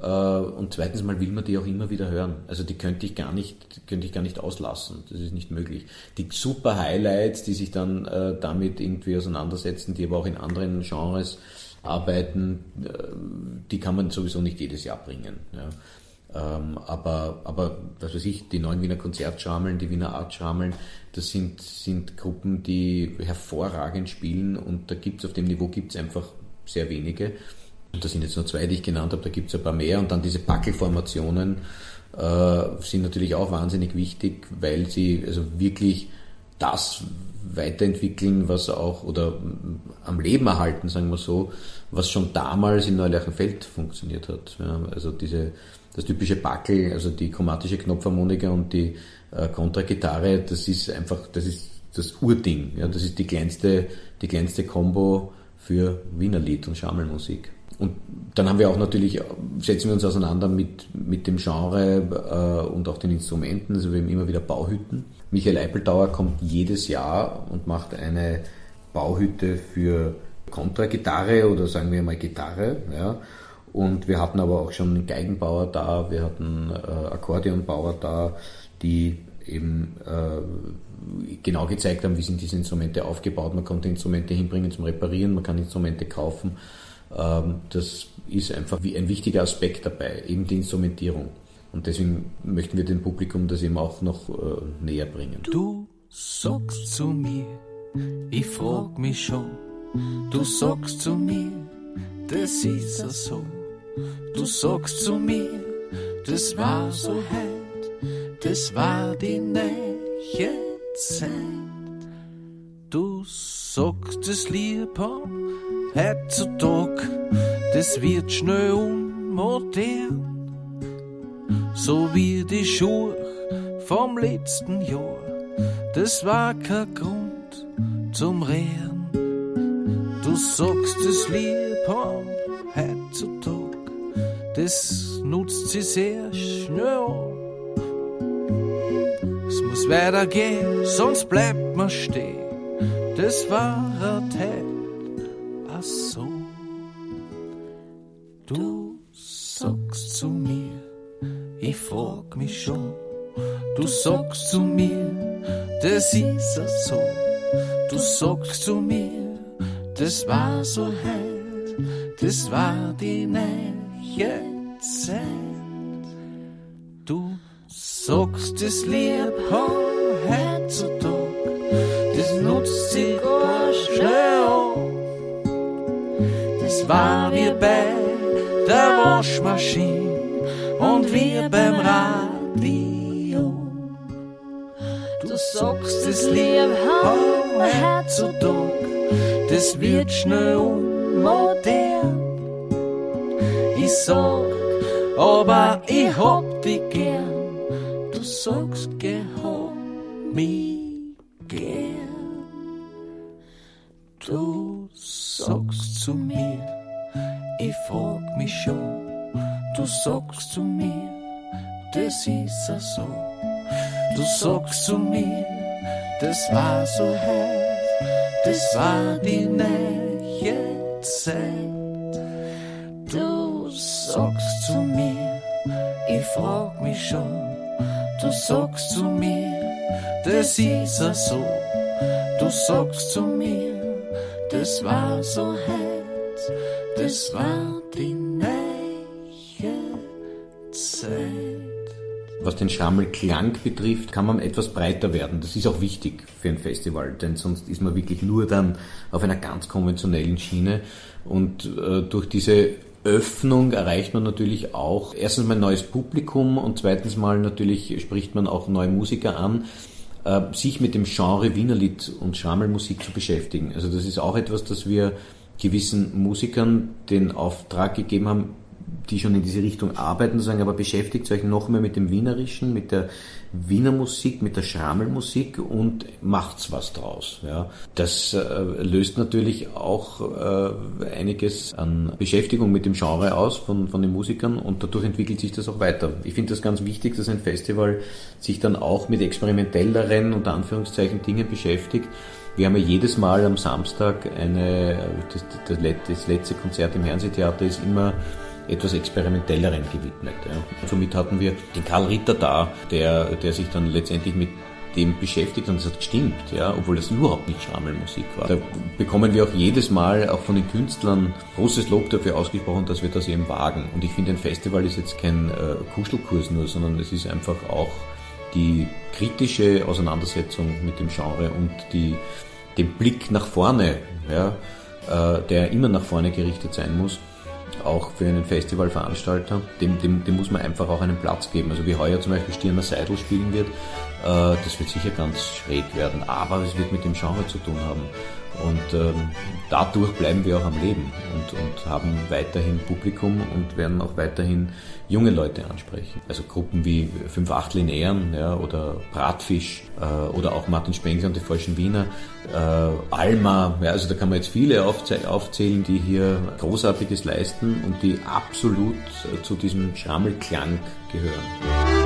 Äh, und zweitens mal will man die auch immer wieder hören. Also die könnte ich gar nicht, könnte ich gar nicht auslassen. Das ist nicht möglich. Die super Highlights, die sich dann äh, damit irgendwie auseinandersetzen, die aber auch in anderen Genres arbeiten, äh, die kann man sowieso nicht jedes Jahr bringen. Ja. Ähm, aber, aber, was weiß ich, die neuen Wiener Konzertschrameln, die Wiener Artschrameln, das sind, sind Gruppen, die hervorragend spielen und da gibt's auf dem Niveau gibt's einfach sehr wenige. Und das sind jetzt nur zwei, die ich genannt habe, da gibt es ein paar mehr. Und dann diese Packelformationen äh, sind natürlich auch wahnsinnig wichtig, weil sie also wirklich das weiterentwickeln, was auch, oder am Leben erhalten, sagen wir so, was schon damals in Neulerchenfeld funktioniert hat. Ja, also diese, das typische Backel, also die chromatische Knopfharmonika und die äh, Kontragitarre, das ist einfach, das ist das Urding. Ja, das ist die kleinste, die kleinste Combo für Wienerlied und Schammelmusik. Und dann haben wir auch natürlich, setzen wir uns auseinander mit, mit dem Genre äh, und auch den Instrumenten. Also wir haben immer wieder Bauhütten. Michael Eipeltauer kommt jedes Jahr und macht eine Bauhütte für Kontragitarre oder sagen wir mal Gitarre. Ja. Und wir hatten aber auch schon einen Geigenbauer da, wir hatten äh, Akkordeonbauer da, die eben äh, genau gezeigt haben, wie sind diese Instrumente aufgebaut. Man konnte Instrumente hinbringen zum Reparieren, man kann Instrumente kaufen ähm, das ist einfach wie ein wichtiger Aspekt dabei, eben die Instrumentierung. Und deswegen möchten wir dem Publikum das eben auch noch äh, näher bringen. Du sagst zu mir, ich frag mich schon, du sagst zu mir, das ist so. Du sagst zu mir, das war so heut, das war die neue Zeit. Du sagst es lieb haben, heutzutage, das wird schnell unmodern. So wie die Schuhe vom letzten Jahr, das war kein Grund zum Rehren. Du sagst es lieb haben, heutzutage, das nutzt sie sehr schnell Es muss weitergehen, sonst bleibt man stehen. Das war ein Teil ach so. Du sagst zu mir, ich frag mich schon. Du sagst zu mir, das ist ja so. Du sagst zu mir, das war so heut, das war die neue Zeit. Du sagst es lieb heutzutage, das nutzt sich gar schnell war wir bei der Waschmaschine und wir beim Radio. Du sagst es lieb heutzutage, das wird schnell unmodern. Ich sag, aber ich hab dich gern. Du sagst, geh hab mich gern. Du sagst zu mir, ich frag mich schon, du sagst zu mir, das ist ja so. Du sagst zu mir, das war so heiß, das war die neue Zeit. Du sagst zu mir, ich frag mich schon, du sagst zu mir, das ist ja so. Du sagst zu mir, das war so heiß, das war die neue Zeit. Was den Schrammelklang betrifft, kann man etwas breiter werden. Das ist auch wichtig für ein Festival, denn sonst ist man wirklich nur dann auf einer ganz konventionellen Schiene. Und äh, durch diese Öffnung erreicht man natürlich auch erstens mal ein neues Publikum und zweitens mal natürlich spricht man auch neue Musiker an, äh, sich mit dem Genre Wienerlied und Schrammelmusik zu beschäftigen. Also das ist auch etwas, das wir gewissen Musikern den Auftrag gegeben haben, die schon in diese Richtung arbeiten, sagen, aber beschäftigt euch noch mehr mit dem Wienerischen, mit der Wiener Musik, mit der Schramelmusik und macht's was draus. Ja. Das äh, löst natürlich auch äh, einiges an Beschäftigung mit dem Genre aus von, von den Musikern und dadurch entwickelt sich das auch weiter. Ich finde das ganz wichtig, dass ein Festival sich dann auch mit experimentelleren, unter Anführungszeichen, Dingen beschäftigt. Wir haben ja jedes Mal am Samstag eine, das, das letzte Konzert im Fernsehtheater ist immer etwas Experimentelleren gewidmet. Ja. Somit hatten wir den Karl Ritter da, der, der sich dann letztendlich mit dem beschäftigt und es hat gestimmt, ja, obwohl das überhaupt nicht Schrammelmusik war. Da bekommen wir auch jedes Mal auch von den Künstlern großes Lob dafür ausgesprochen, dass wir das eben wagen. Und ich finde, ein Festival ist jetzt kein äh, Kuschelkurs nur, sondern es ist einfach auch die kritische Auseinandersetzung mit dem Genre und die, den Blick nach vorne, ja, äh, der immer nach vorne gerichtet sein muss auch für einen Festivalveranstalter, dem, dem, dem muss man einfach auch einen Platz geben. Also wie heuer zum Beispiel Stirner Seidel spielen wird, äh, das wird sicher ganz schräg werden, aber es wird mit dem Genre zu tun haben. Und ähm, dadurch bleiben wir auch am Leben und, und haben weiterhin Publikum und werden auch weiterhin junge Leute ansprechen. Also Gruppen wie Fünf Achtel in Ehren ja, oder Bratfisch äh, oder auch Martin Spengler und die Falschen Wiener, äh, Alma, ja, also da kann man jetzt viele aufzählen, die hier Großartiges leisten und die absolut äh, zu diesem Schrammelklang gehören.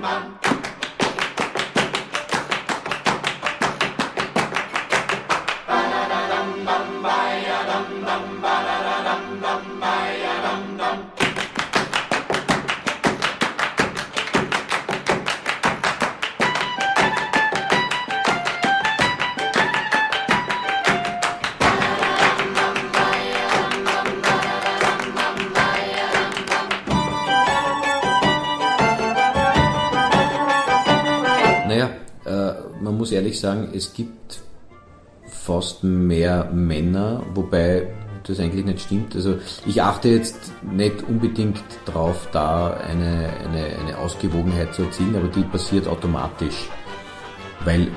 Muss ehrlich sagen, es gibt fast mehr Männer, wobei das eigentlich nicht stimmt. Also ich achte jetzt nicht unbedingt darauf, da eine, eine, eine Ausgewogenheit zu erzielen, aber die passiert automatisch, weil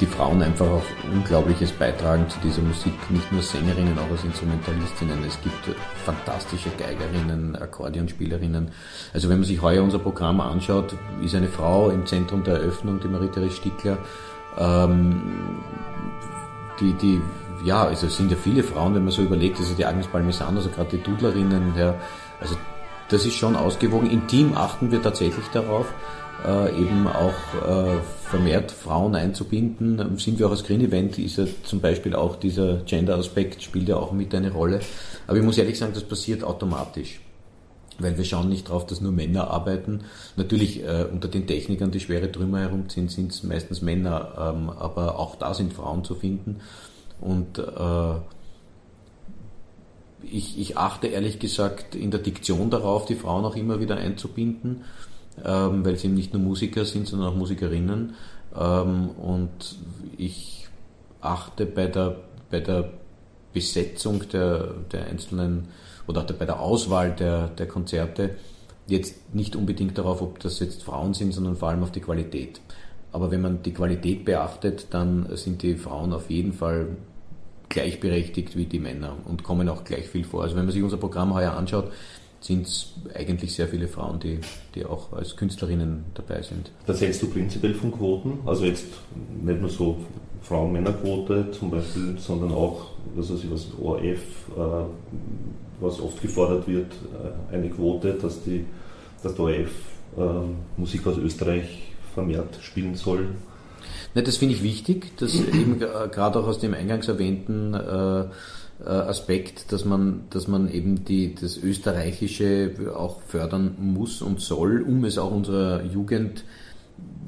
die Frauen einfach auch Unglaubliches beitragen zu dieser Musik, nicht nur Sängerinnen, auch als Instrumentalistinnen. Es gibt fantastische Geigerinnen, Akkordeonspielerinnen. Also wenn man sich heuer unser Programm anschaut, ist eine Frau im Zentrum der Eröffnung, die Marie-Therese Stickler, ähm, die, die, ja, also es sind ja viele Frauen, wenn man so überlegt, also die Agnes Balmesan, also gerade die Dudlerinnen, ja, also das ist schon ausgewogen. Im Team achten wir tatsächlich darauf, äh, eben auch äh, vermehrt Frauen einzubinden. Sind wir auch als Green Event, ist ja zum Beispiel auch dieser Gender-Aspekt, spielt ja auch mit eine Rolle. Aber ich muss ehrlich sagen, das passiert automatisch weil wir schauen nicht darauf, dass nur Männer arbeiten. Natürlich äh, unter den Technikern, die schwere Trümmer herumziehen, sind es meistens Männer, ähm, aber auch da sind Frauen zu finden. Und äh, ich, ich, achte ehrlich gesagt in der Diktion darauf, die Frauen auch immer wieder einzubinden, ähm, weil sie eben nicht nur Musiker sind, sondern auch Musikerinnen. Ähm, und ich achte bei der, bei der Besetzung der, der einzelnen oder bei der Auswahl der, der Konzerte jetzt nicht unbedingt darauf, ob das jetzt Frauen sind, sondern vor allem auf die Qualität. Aber wenn man die Qualität beachtet, dann sind die Frauen auf jeden Fall gleichberechtigt wie die Männer und kommen auch gleich viel vor. Also wenn man sich unser Programm heuer anschaut, sind es eigentlich sehr viele Frauen, die, die auch als Künstlerinnen dabei sind. Was hältst du prinzipiell von Quoten? Also jetzt nicht nur so Frauen-Männer-Quote zum Beispiel, sondern auch, was weiß ich, was ORF, äh, was oft gefordert wird, äh, eine Quote, dass, die, dass der ORF äh, Musik aus Österreich vermehrt spielen soll. Ne, das finde ich wichtig, dass (clears throat) eben gerade auch aus dem eingangs erwähnten äh, äh, Aspekt, dass man, dass man eben die, das Österreichische auch fördern muss und soll, um es auch unserer Jugend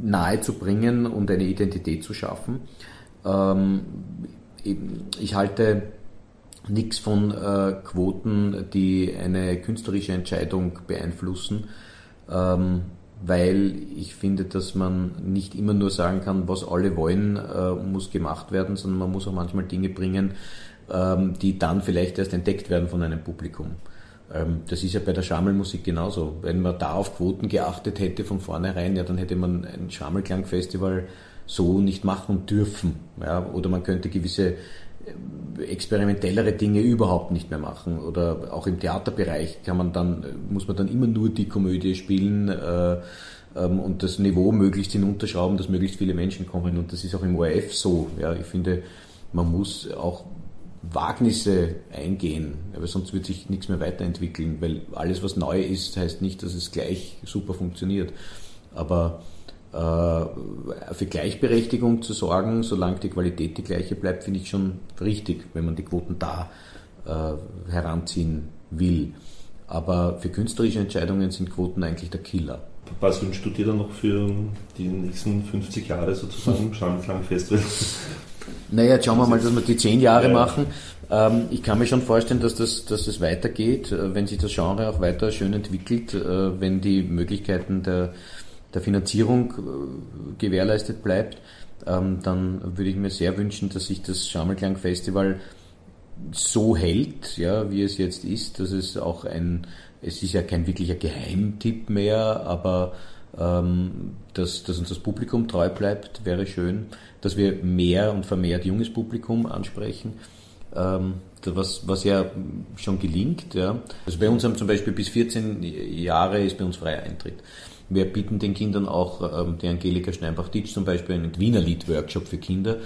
nahe zu bringen und eine Identität zu schaffen. Ähm, ich halte nichts von äh, Quoten, die eine künstlerische Entscheidung beeinflussen, ähm, weil ich finde, dass man nicht immer nur sagen kann, was alle wollen, äh, muss gemacht werden, sondern man muss auch manchmal Dinge bringen, ähm, die dann vielleicht erst entdeckt werden von einem Publikum. Ähm, das ist ja bei der Schammelmusik genauso. Wenn man da auf Quoten geachtet hätte von vornherein, ja, dann hätte man ein Schammelklangfestival so nicht machen dürfen. Ja, oder man könnte gewisse äh, experimentellere Dinge überhaupt nicht mehr machen. Oder auch im Theaterbereich kann man dann, muss man dann immer nur die Komödie spielen äh, ähm, und das Niveau möglichst hinunterschrauben, dass möglichst viele Menschen kommen. Und das ist auch im ORF so. Ja, ich finde, man muss auch Wagnisse eingehen, aber sonst wird sich nichts mehr weiterentwickeln, weil alles, was neu ist, heißt nicht, dass es gleich super funktioniert. Aber äh, für Gleichberechtigung zu sorgen, solange die Qualität die gleiche bleibt, finde ich schon richtig, wenn man die Quoten da äh, heranziehen will. Aber für künstlerische Entscheidungen sind Quoten eigentlich der Killer. Was wünschst du dir dann noch für die nächsten 50 Jahre sozusagen (laughs) im Schamklang-Festival? Naja, jetzt schauen wir mal, dass wir die zehn Jahre ja. machen. Ähm, ich kann mir schon vorstellen, dass das, dass es weitergeht, äh, wenn sich das Genre auch weiter schön entwickelt, äh, wenn die Möglichkeiten der, der Finanzierung äh, gewährleistet bleibt, ähm, dann würde ich mir sehr wünschen, dass sich das Schammelklang Festival so hält, ja, wie es jetzt ist, dass es auch ein, es ist ja kein wirklicher Geheimtipp mehr, aber ähm, dass, dass uns das Publikum treu bleibt, wäre schön, dass wir mehr und vermehrt junges Publikum ansprechen, ähm, was, was ja schon gelingt. Ja. Also bei uns haben zum Beispiel bis 14 Jahre ist bei uns freier Eintritt. Wir bieten den Kindern auch, ähm, die Angelika Steinbach-Ditsch zum Beispiel, einen Wiener Lied-Workshop für Kinder,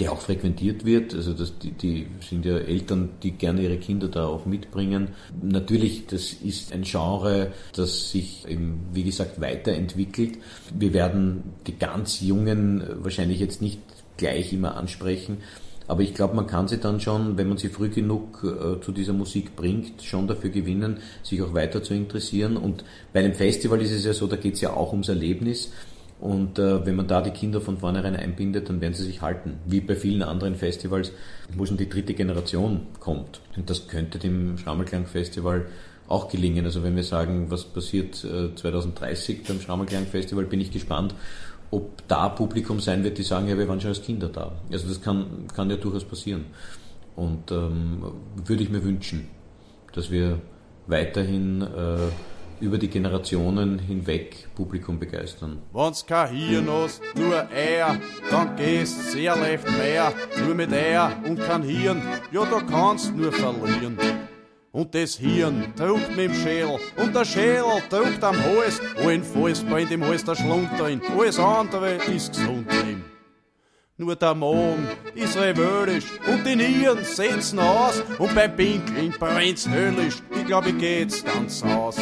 der auch frequentiert wird. Also das, die, die sind ja Eltern, die gerne ihre Kinder da auch mitbringen. Natürlich, das ist ein Genre, das sich eben, wie gesagt, weiterentwickelt. Wir werden die ganz Jungen wahrscheinlich jetzt nicht gleich immer ansprechen, aber ich glaube, man kann sie dann schon, wenn man sie früh genug äh, zu dieser Musik bringt, schon dafür gewinnen, sich auch weiter zu interessieren. Und bei einem Festival ist es ja so, da geht es ja auch ums Erlebnis. Und äh, wenn man da die Kinder von vornherein einbindet, dann werden sie sich halten. Wie bei vielen anderen Festivals, wo schon die dritte Generation kommt. Und das könnte dem Schrammelklang-Festival auch gelingen. Also wenn wir sagen, was passiert äh, 2030 beim Schrammelklang-Festival, bin ich gespannt, ob da Publikum sein wird, die sagen, ja, wir waren schon als Kinder da. Also das kann, kann ja durchaus passieren. Und ähm, würde ich mir wünschen, dass wir weiterhin äh, über die Generationen hinweg Publikum begeistern. Wenn's kein Hirn hast, nur er, dann gehst sehr leicht mehr. Nur mit er und kein Hirn, ja, da kannst nur verlieren. Und das Hirn drückt mit dem Schädel und der Schädel drückt am Hals. Allen Falls brennt im Hals der Schlunter ein, alles andere ist gesund ihm. Nur der Magen ist rebellisch und die Nieren setzen aus und beim Pinkeln brennt's höllisch. Ich glaub, ich geh jetzt ganz aus.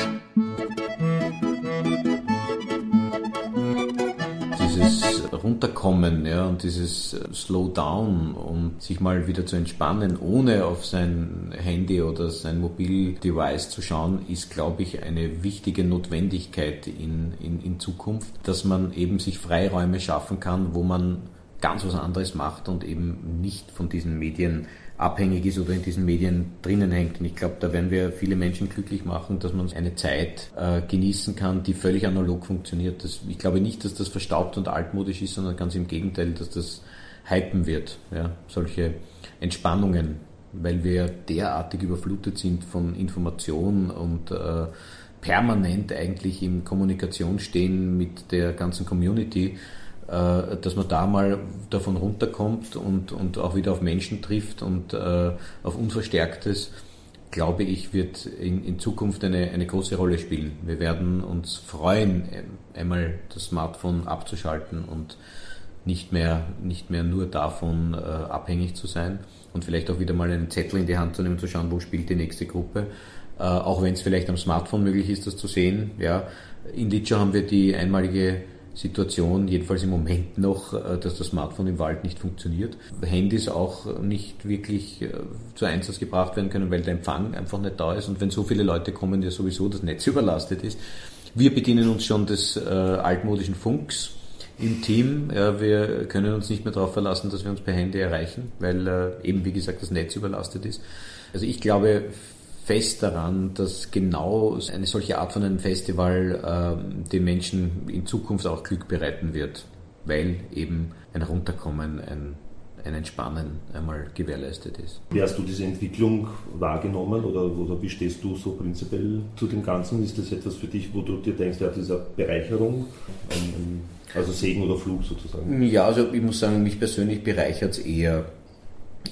Runterkommen ja, und dieses äh, Slow Down und sich mal wieder zu entspannen, ohne auf sein Handy oder sein Mobildevice zu schauen, ist, glaube ich, eine wichtige Notwendigkeit in, in, in Zukunft, dass man eben sich Freiräume schaffen kann, wo man ganz was anderes macht und eben nicht von diesen Medien abhängig ist oder in diesen Medien drinnen hängt. Und ich glaube, da werden wir viele Menschen glücklich machen, dass man eine Zeit äh, genießen kann, die völlig analog funktioniert. Das, ich glaube nicht, dass das verstaubt und altmodisch ist, sondern ganz im Gegenteil, dass das hypen wird. Ja? Solche Entspannungen, weil wir derartig überflutet sind von Information und äh, permanent eigentlich in Kommunikation stehen mit der ganzen Community dass man da mal davon runterkommt und, und auch wieder auf Menschen trifft und äh, auf Unverstärktes, glaube ich, wird in, in Zukunft eine, eine große Rolle spielen. Wir werden uns freuen, einmal das Smartphone abzuschalten und nicht mehr, nicht mehr nur davon äh, abhängig zu sein und vielleicht auch wieder mal einen Zettel in die Hand zu nehmen, zu schauen, wo spielt die nächste Gruppe. Äh, auch wenn es vielleicht am Smartphone möglich ist, das zu sehen. Ja. In Litschow haben wir die einmalige Situation, jedenfalls im Moment noch, äh, dass das Smartphone im Wald nicht funktioniert. Handys auch nicht wirklich äh, zu Einsatz gebracht werden können, weil der Empfang einfach nicht da ist und wenn so viele Leute kommen, ja sowieso das Netz (laughs) überlastet ist. Wir bedienen uns schon des äh, altmodischen Funks im Team. Ja, wir können uns nicht mehr darauf verlassen, dass wir uns per Handy erreichen, weil äh, eben, wie gesagt, das Netz überlastet ist. Also ich glaube, fest daran, dass genau eine solche Art von einem Festival äh, den Menschen in Zukunft auch Glück bereiten wird, weil eben ein Runterkommen, ein, ein Entspannen einmal gewährleistet ist. Wie hast du diese Entwicklung wahrgenommen oder, oder wie stehst du so prinzipiell zu dem Ganzen? Ist das etwas für dich, wo du dir denkst, ja, dieser Bereicherung, also Segen oder Fluch sozusagen? Ja, also ich muss sagen, mich persönlich bereichert es eher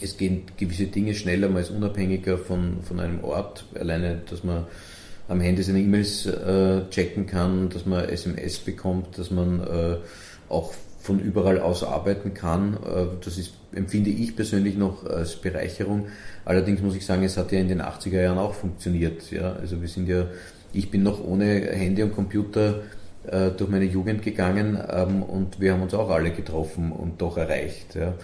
es gehen gewisse Dinge schneller, man ist unabhängiger von, von einem Ort. Alleine, dass man am Handy seine E-Mails äh, checken kann, dass man SMS bekommt, dass man äh, auch von überall aus arbeiten kann. Äh, das ist, empfinde ich persönlich noch als Bereicherung. Allerdings muss ich sagen, es hat ja in den 80er Jahren auch funktioniert. Ja? Also wir sind ja, ich bin noch ohne Handy und Computer äh, durch meine Jugend gegangen ähm, und wir haben uns auch alle getroffen und doch erreicht. Ja?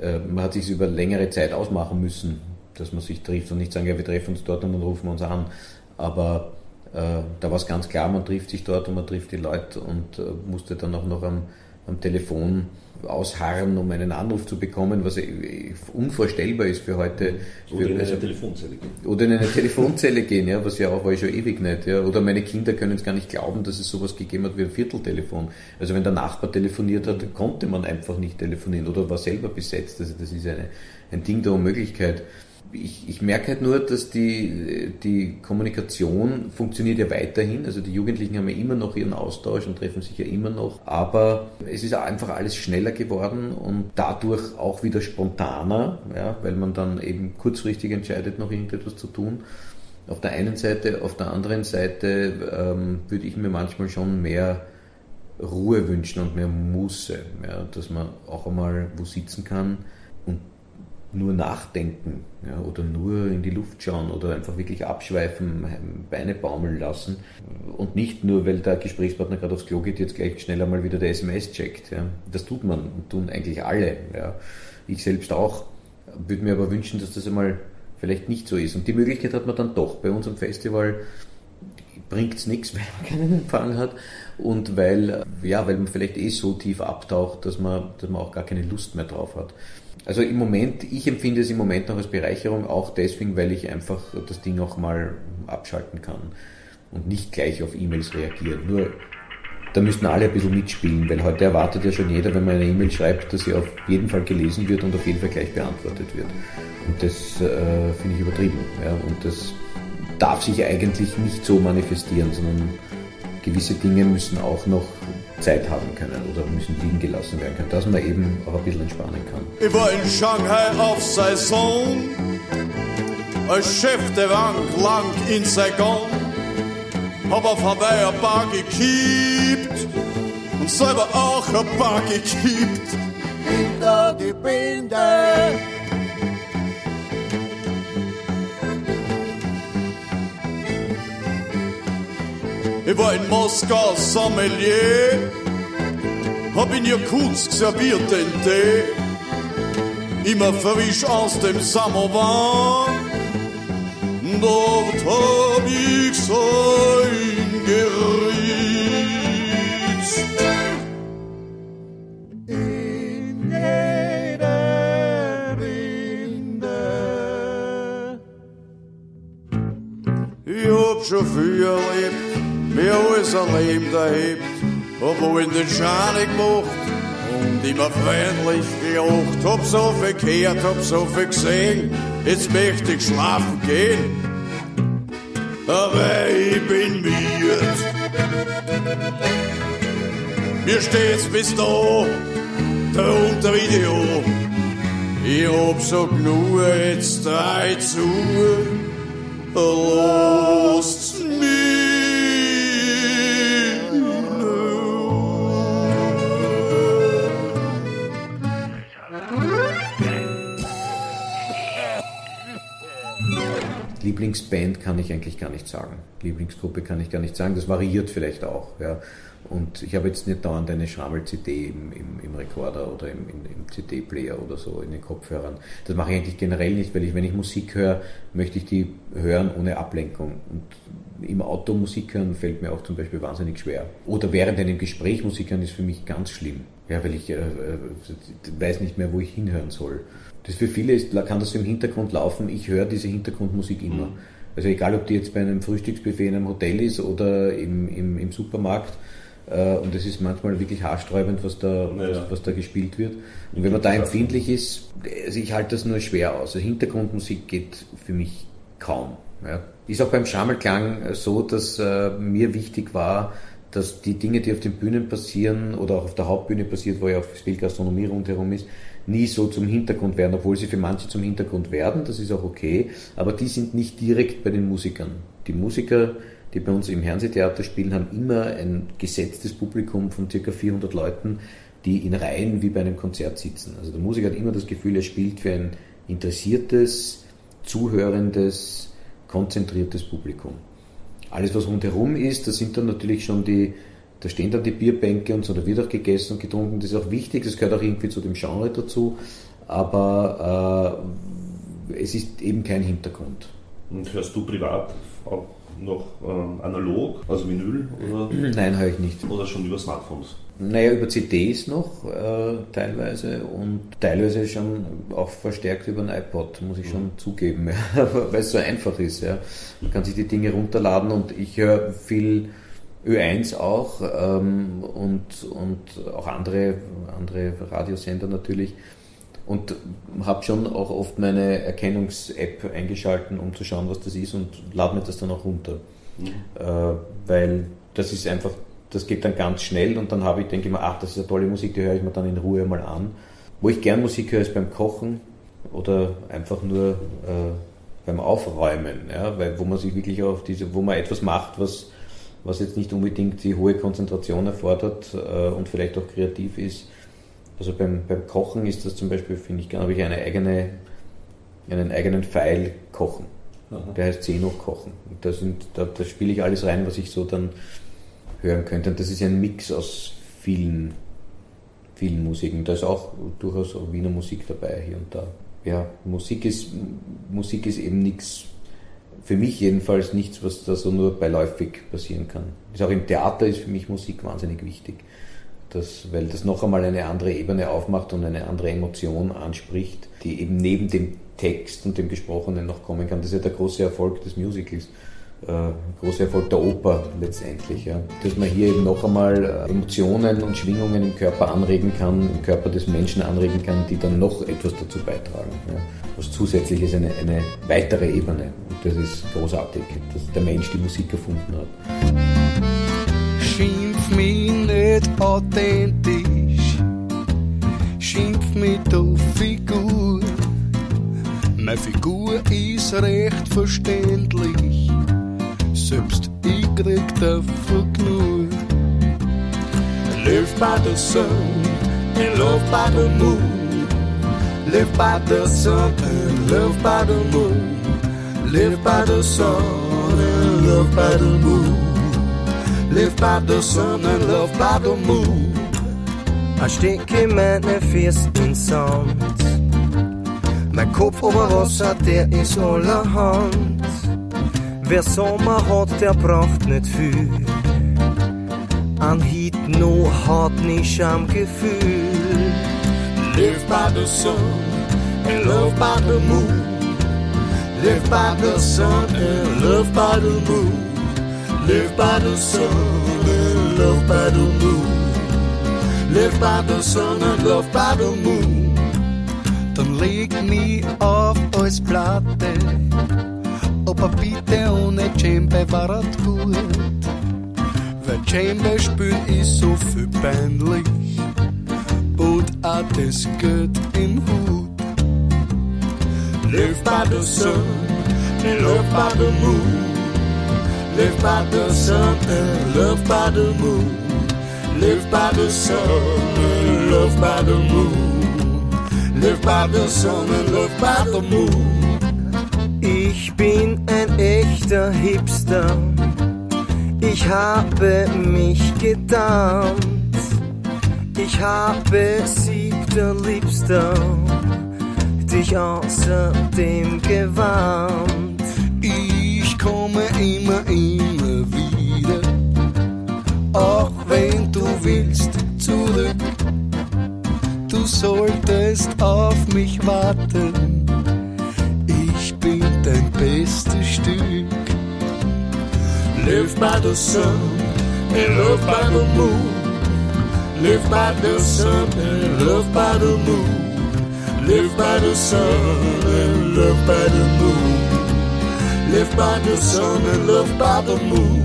Äh, man hat sich über längere Zeit ausmachen müssen, dass man sich trifft und nicht sagen, ja, wir treffen uns dort und dann rufen wir uns an. Aber äh, da war es ganz klar, man trifft sich dort und man trifft die Leute und äh, musste dann auch noch am, am Telefon ausharren, um einen Anruf zu bekommen, was unvorstellbar ist für heute. Oder in eine Telefonzelle gehen. Oder in eine (laughs) Telefonzelle gehen, ja, was ja auch war schon ewig nicht. Ja. Oder meine Kinder können es gar nicht glauben, dass es sowas gegeben hat wie ein Vierteltelefon. Also wenn der Nachbar telefoniert hat, konnte man einfach nicht telefonieren oder war selber besetzt. Also das ist eine, ein Ding der Unmöglichkeit ich, ich merke halt nur, dass die, die Kommunikation funktioniert ja weiterhin. Also die Jugendlichen haben ja immer noch ihren Austausch und treffen sich ja immer noch. Aber es ist einfach alles schneller geworden und dadurch auch wieder spontaner, ja, weil man dann eben kurzfristig entscheidet, noch irgendetwas zu tun. Auf der einen Seite, auf der anderen Seite ähm, würde ich mir manchmal schon mehr Ruhe wünschen und mehr Muße, ja, dass man auch einmal wo sitzen kann nur nachdenken ja, oder nur in die Luft schauen oder einfach wirklich abschweifen, Beine baumeln lassen und nicht nur, weil der Gesprächspartner gerade aufs Klo geht, jetzt gleich schneller mal wieder der SMS checkt. Ja. Das tut man und tun eigentlich alle. Ja. Ich selbst auch, würde mir aber wünschen, dass das einmal vielleicht nicht so ist. Und die Möglichkeit hat man dann doch. Bei unserem Festival bringt es nichts, (laughs) weil man keinen Empfang hat und weil, ja, weil man vielleicht eh so tief abtaucht, dass man, dass man auch gar keine Lust mehr drauf hat. Also im Moment, ich empfinde es im Moment noch als Bereicherung, auch deswegen, weil ich einfach das Ding auch mal abschalten kann und nicht gleich auf E-Mails reagieren. Nur da müssten alle ein bisschen mitspielen, weil heute erwartet ja schon jeder, wenn man eine E-Mail schreibt, dass sie auf jeden Fall gelesen wird und auf jeden Fall gleich beantwortet wird. Und das äh, finde ich übertrieben. Ja? Und das darf sich eigentlich nicht so manifestieren, sondern gewisse Dinge müssen auch noch Zeit haben können oder müssen liegen gelassen werden können, dass man eben auch ein bisschen entspannen kann. Ich war in Shanghai auf Saison, als Chef der Bank lang in Saigon, hab auf Hawaii ein Bar gekippt und selber auch ein Bar gekippt. Hinter die Binde. Ich war in Moskau Sommelier, hab in Jakutsk serviert den Tee, immer frisch aus dem Samovar. Dort hab ich sein geritzt. In jeder Winde. Ich hab schon viel erlebt mir alles ein Leben erhebt, aber in den Schaden gemacht und immer freundlich geocht. Hab so viel gehört, hab so viel gesehen, jetzt möchte ich schlafen gehen, aber ich bin müde. Mir steht's bis da, da unter Video. Ich hab so genug, jetzt drei zu lasst's Lieblingsband kann ich eigentlich gar nicht sagen. Lieblingsgruppe kann ich gar nicht sagen. Das variiert vielleicht auch. Ja. Und ich habe jetzt nicht dauernd eine Schrammel-CD im, im, im, Rekorder oder im, im CD-Player oder so in den Kopfhörern. Das mache ich eigentlich generell nicht, weil ich, wenn ich Musik höre, möchte ich die hören ohne Ablenkung. Und im Auto Musik hören fällt mir auch zum Beispiel wahnsinnig schwer. Oder während einem Gespräch Musik hören ist für mich ganz schlimm. Ja, weil ich äh, äh weiß nicht mehr, wo ich hinhören soll. Das für viele ist, kann das so im Hintergrund laufen. Ich höre diese Hintergrundmusik immer. Mhm. Also egal, ob die jetzt bei einem Frühstücksbuffet in einem Hotel ist oder im, im, im Supermarkt. Äh, und es ist manchmal wirklich haarsträubend, was da, ja. was, was, da gespielt wird. Und wenn man da empfindlich ist, also ich halte das nur schwer aus. Also Hintergrundmusik geht für mich kaum. Ja. Ist auch beim Schammelklang so, dass äh, mir wichtig war, dass die Dinge, die auf den Bühnen passieren oder auch auf der Hauptbühne passiert, wo ja auch viel Gastronomie rundherum ist, nie so zum Hintergrund werden, obwohl sie für manche zum Hintergrund werden, das ist auch okay, aber die sind nicht direkt bei den Musikern. Die Musiker, die bei uns im Fernsehtheater spielen, haben immer ein gesetztes Publikum von ca. 400 Leuten, die in Reihen wie bei einem Konzert sitzen. Also der Musiker hat immer das Gefühl, er spielt für ein interessiertes, zuhörendes, konzentriertes Publikum. Alles, was rundherum ist, das sind dann natürlich schon die, da stehen dann die Bierbänke und so, da wird auch gegessen und getrunken, das ist auch wichtig, das gehört auch irgendwie zu dem Genre dazu, aber äh, es ist eben kein Hintergrund. Und hörst du privat auch noch äh, analog, also Vinyl? Oder? (clears throat) Nein, höre ich nicht. Oder schon über Smartphones? Naja, über CDs noch äh, teilweise und teilweise schon auch verstärkt über ein iPod, muss ich schon mhm. zugeben, ja, (laughs) weil es so einfach ist. Ja. Man kann sich die Dinge runterladen und ich höre viel Ö1 auch ähm, und, und auch andere, andere Radiosender natürlich und habe schon auch oft meine Erkennungs-App eingeschalten, um zu schauen, was das ist und lade mir das dann auch runter. Mhm. Äh, weil das ist einfach, das geht dann ganz schnell und dann habe ich, denke ich mir, ach, das ist eine tolle Musik, die höre ich mir dann in Ruhe mal an. Wo ich gern Musik höre, ist beim Kochen oder einfach nur äh, beim Aufräumen, ja, weil wo man sich wirklich auf diese, wo man etwas macht, was was jetzt nicht unbedingt die hohe Konzentration erfordert äh, und vielleicht auch kreativ ist. Also beim, beim Kochen ist das zum Beispiel, finde ich, habe ich eine eigene, einen eigenen Pfeil Kochen. Aha. Der heißt Zeno Kochen. Und da, sind, da, da spiele ich alles rein, was ich so dann hören könnte. Und das ist ein Mix aus vielen, vielen Musiken. Da ist auch durchaus auch Wiener Musik dabei hier und da. Ja, Musik ist, Musik ist eben nichts für mich jedenfalls nichts, was da so nur beiläufig passieren kann. Ist auch im Theater ist für mich Musik wahnsinnig wichtig, das, weil das noch einmal eine andere Ebene aufmacht und eine andere Emotion anspricht, die eben neben dem Text und dem Gesprochenen noch kommen kann. Das ist ja der große Erfolg des Musicals großer Erfolg der Oper letztendlich. Ja. Dass man hier eben noch einmal äh, Emotionen und Schwingungen im Körper anregen kann, im Körper des Menschen anregen kann, die dann noch etwas dazu beitragen. Ja. Was zusätzlich ist eine, eine weitere Ebene. Und das ist großartig, dass der Mensch die Musik erfunden hat. Schimpf mich nicht authentisch, schimpf mich auf Figur. Meine Figur ist recht verständlich selbst ich krieg davon genug. Live by the sun and love by the moon. Live by the sun and love by the moon. Live by the sun and love by the moon. Live by the sun and love by the moon. Ich stecke meine Fest in Sand. Mein Kopf ober Wasser, der ist allerhand. Wer Sommer hat, der braucht nicht viel. An Heat no hat nicht am Gefühl. Live by the sun and love by the moon. Live by the sun and love by the moon. Live by the sun and love by the moon. Live by the sun and love by the moon. Dann leg mich auf als Platte Opa bitte ohne Djembe war er gut. Weil Djembe spielen ist so viel peinlich. Und auch das Geld im Hut. Live by the sun and loved by the moon. Live by the sun and loved by the moon. Live by the sun and loved by the moon. Live by the sun and loved by the moon. Ich bin ein echter Hipster. Ich habe mich gedammt. Ich habe siebter Liebster dich außerdem gewarnt. Ich komme immer, immer wieder, auch wenn du willst, zurück. Du solltest auf mich warten, Stück. Live by the sun and love by the moon. Live by the sun and love by the moon. Live by the sun and love by the moon. Live by the sun and love by the moon.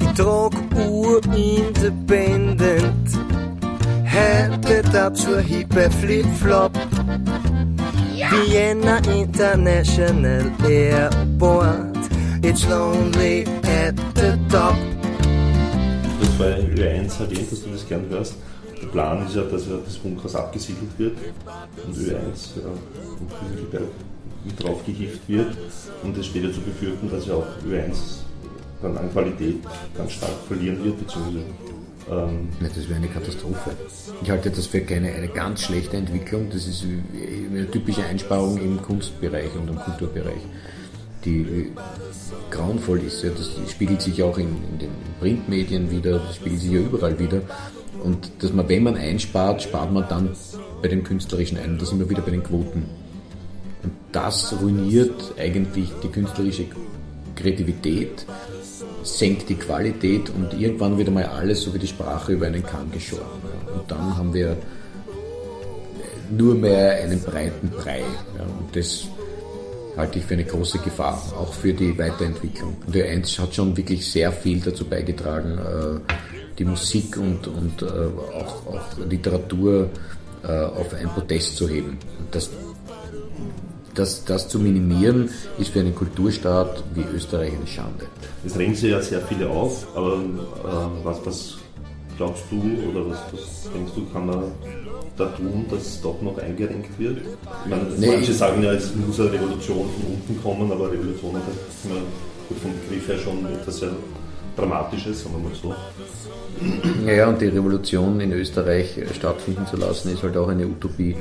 Ich trag Ur-Independent. Heute dazu hippe Flip-Flop. Vienna International Airport. It's lonely at the top. Hast bei Ö1 erwähnt, dass du das gern hörst. Der Plan ist ja, dass ja das Funkhaus abgesiedelt wird und Ö1 ja, und mit drauf gehieft wird. Und es steht ja zu befürchten, dass ja auch Ö1 dann an Qualität ganz stark verlieren wird, beziehungsweise ähm, Ja, das wäre eine Katastrophe. Ich halte das für keine eine ganz schlechte Entwicklung. Das ist eine typische Einsparung im Kunstbereich und im Kulturbereich, die äh, grauenvoll ist. Ja. Das spiegelt sich auch in, in den Printmedien wieder, das spiegelt sich ja überall wieder. Und dass man, wenn man einspart, spart man dann bei den künstlerischen ein. Da sind wir wieder bei den Quoten. Und das ruiniert eigentlich die künstlerische Kreativität, senkt die Qualität und irgendwann wird einmal alles so wie die Sprache über einen Kamm geschoren. Ja. Und dann haben wir nur mehr einen breiten Brei. Ja. Und das halte ich für eine große Gefahr, auch für die Weiterentwicklung. Und der 1 hat schon wirklich sehr viel dazu beigetragen, äh, die Musik und, und äh, auch, auch Literatur äh, auf ein Podest zu heben. Das, das, das zu minimieren, ist für einen Kulturstaat wie Österreich eine Schande. Es drängen sich ja sehr viele auf, aber äh, was, was glaubst du oder was, was denkst du, kann man da tun, dass doch noch eingerenkt wird? Ich meine, Nee, manche sagen ja, es muss eine Revolution von unten kommen, aber Revolution hat ja vom Begriff her schon etwas sehr Dramatisches, sagen wir mal so. Ja, und die Revolution in Österreich stattfinden zu lassen, ist halt auch eine Utopie.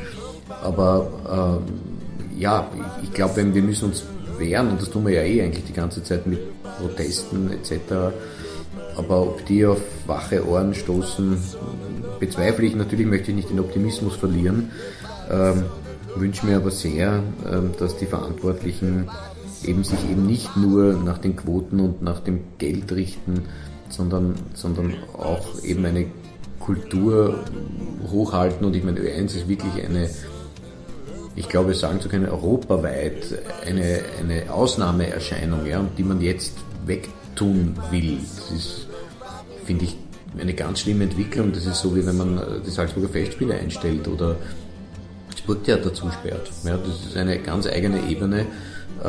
Aber ähm, ja, ich, ich glaube, wir müssen uns wehren, und das tun wir ja eh eigentlich die ganze Zeit mit Protesten etc. Aber ob die auf wache Ohren stoßen, bezweifle ich. Natürlich möchte ich nicht den Optimismus verlieren. Ähm, wünsche mir aber sehr, ähm, dass die Verantwortlichen eben sich eben nicht nur nach den Quoten und nach dem Geld richten, sondern, sondern auch eben eine Kultur hochhalten. Und ich meine, Ö1 ist wirklich eine, ich glaube sagen zu können, europaweit eine, eine Ausnahmeerscheinung, ja, und die man jetzt wegtun will. Das ist, finde ich, eine ganz schlimme Entwicklung. Das ist so, wie wenn man äh, die Salzburger Festspiele einstellt oder das Burgtheater zusperrt. Ja, das ist eine ganz eigene Ebene. Äh,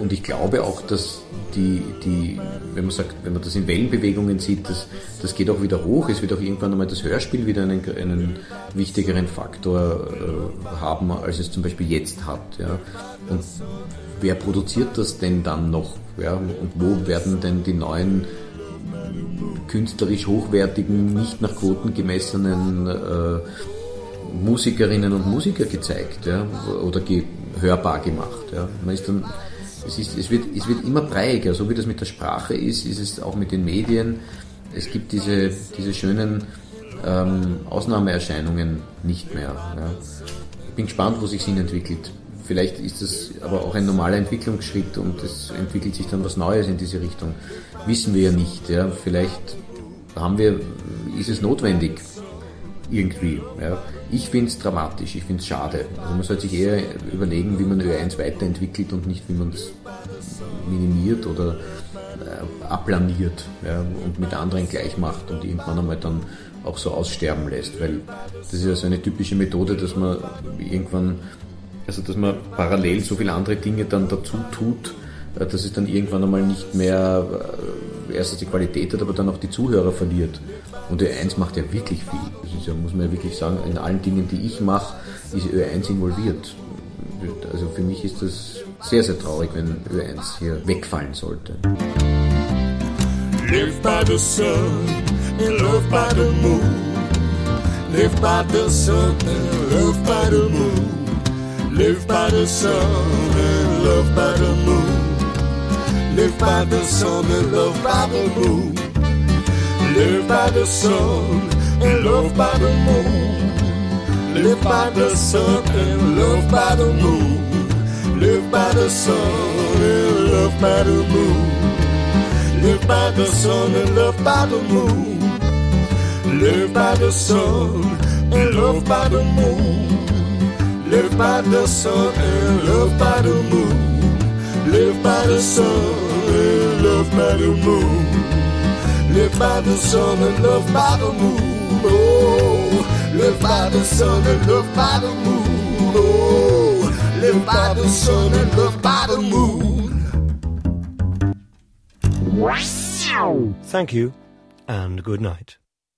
Und ich glaube auch, dass die, die, wenn man sagt, wenn man das in Wellenbewegungen sieht, das, das geht auch wieder hoch. Es wird auch irgendwann einmal das Hörspiel wieder einen, einen wichtigeren Faktor äh, haben, als es zum Beispiel jetzt hat. Ja. Und wer produziert das denn dann noch? Ja? Und wo werden denn die neuen künstlerisch hochwertigen, nicht nach Quoten gemessenen äh, Musikerinnen und Musiker gezeigt ja, oder ge hörbar gemacht. Ja. Man ist dann, es, ist, es, wird, es wird immer breiiger, so wie das mit der Sprache ist, ist es auch mit den Medien. Es gibt diese, diese schönen ähm, Ausnahmeerscheinungen nicht mehr. Ja. Ich bin gespannt, wo sich hin entwickelt. Vielleicht ist das aber auch ein normaler Entwicklungsschritt und es entwickelt sich dann was Neues in diese Richtung. Wissen wir ja nicht. Ja. Vielleicht haben wir, ist es notwendig, irgendwie. Ja. Ich finde es dramatisch, ich finde es schade. Also man sollte sich eher überlegen, wie man Ö1 weiterentwickelt und nicht, wie man es minimiert oder äh, aplaniert ja, und mit anderen gleich macht und irgendwann einmal dann auch so aussterben lässt. Weil das ist ja so eine typische Methode, dass man irgendwann Also dass man parallel so viele andere Dinge dann dazu tut, äh, dass es dann irgendwann einmal nicht mehr äh, erstens die Qualität hat, aber dann auch die Zuhörer verliert. Und Ö1 macht ja wirklich viel. Das ist ja, muss man ja wirklich sagen, in allen Dingen, die ich mache, ist Ö1 involviert. Also für mich ist das sehr, sehr traurig, wenn Ö1 hier wegfallen sollte. Live by the sun and love by the moon. Live by the sun and love by the moon. Live by the sun and love by the moon. Live by the sun and love by the moon. Live by the sun and love by the moon. Live by the sun and love by the moon. Live by the sun and love by the moon. Live by the sun and love by the moon. Live by the sun and love by the moon. Live by the sun and love by the moon. Live by the sun and love by the moon. Live by the sun and love by the moon. Oh, live by the sun and love by the moon. Oh, live by the sun and love by the moon. Thank you and good night.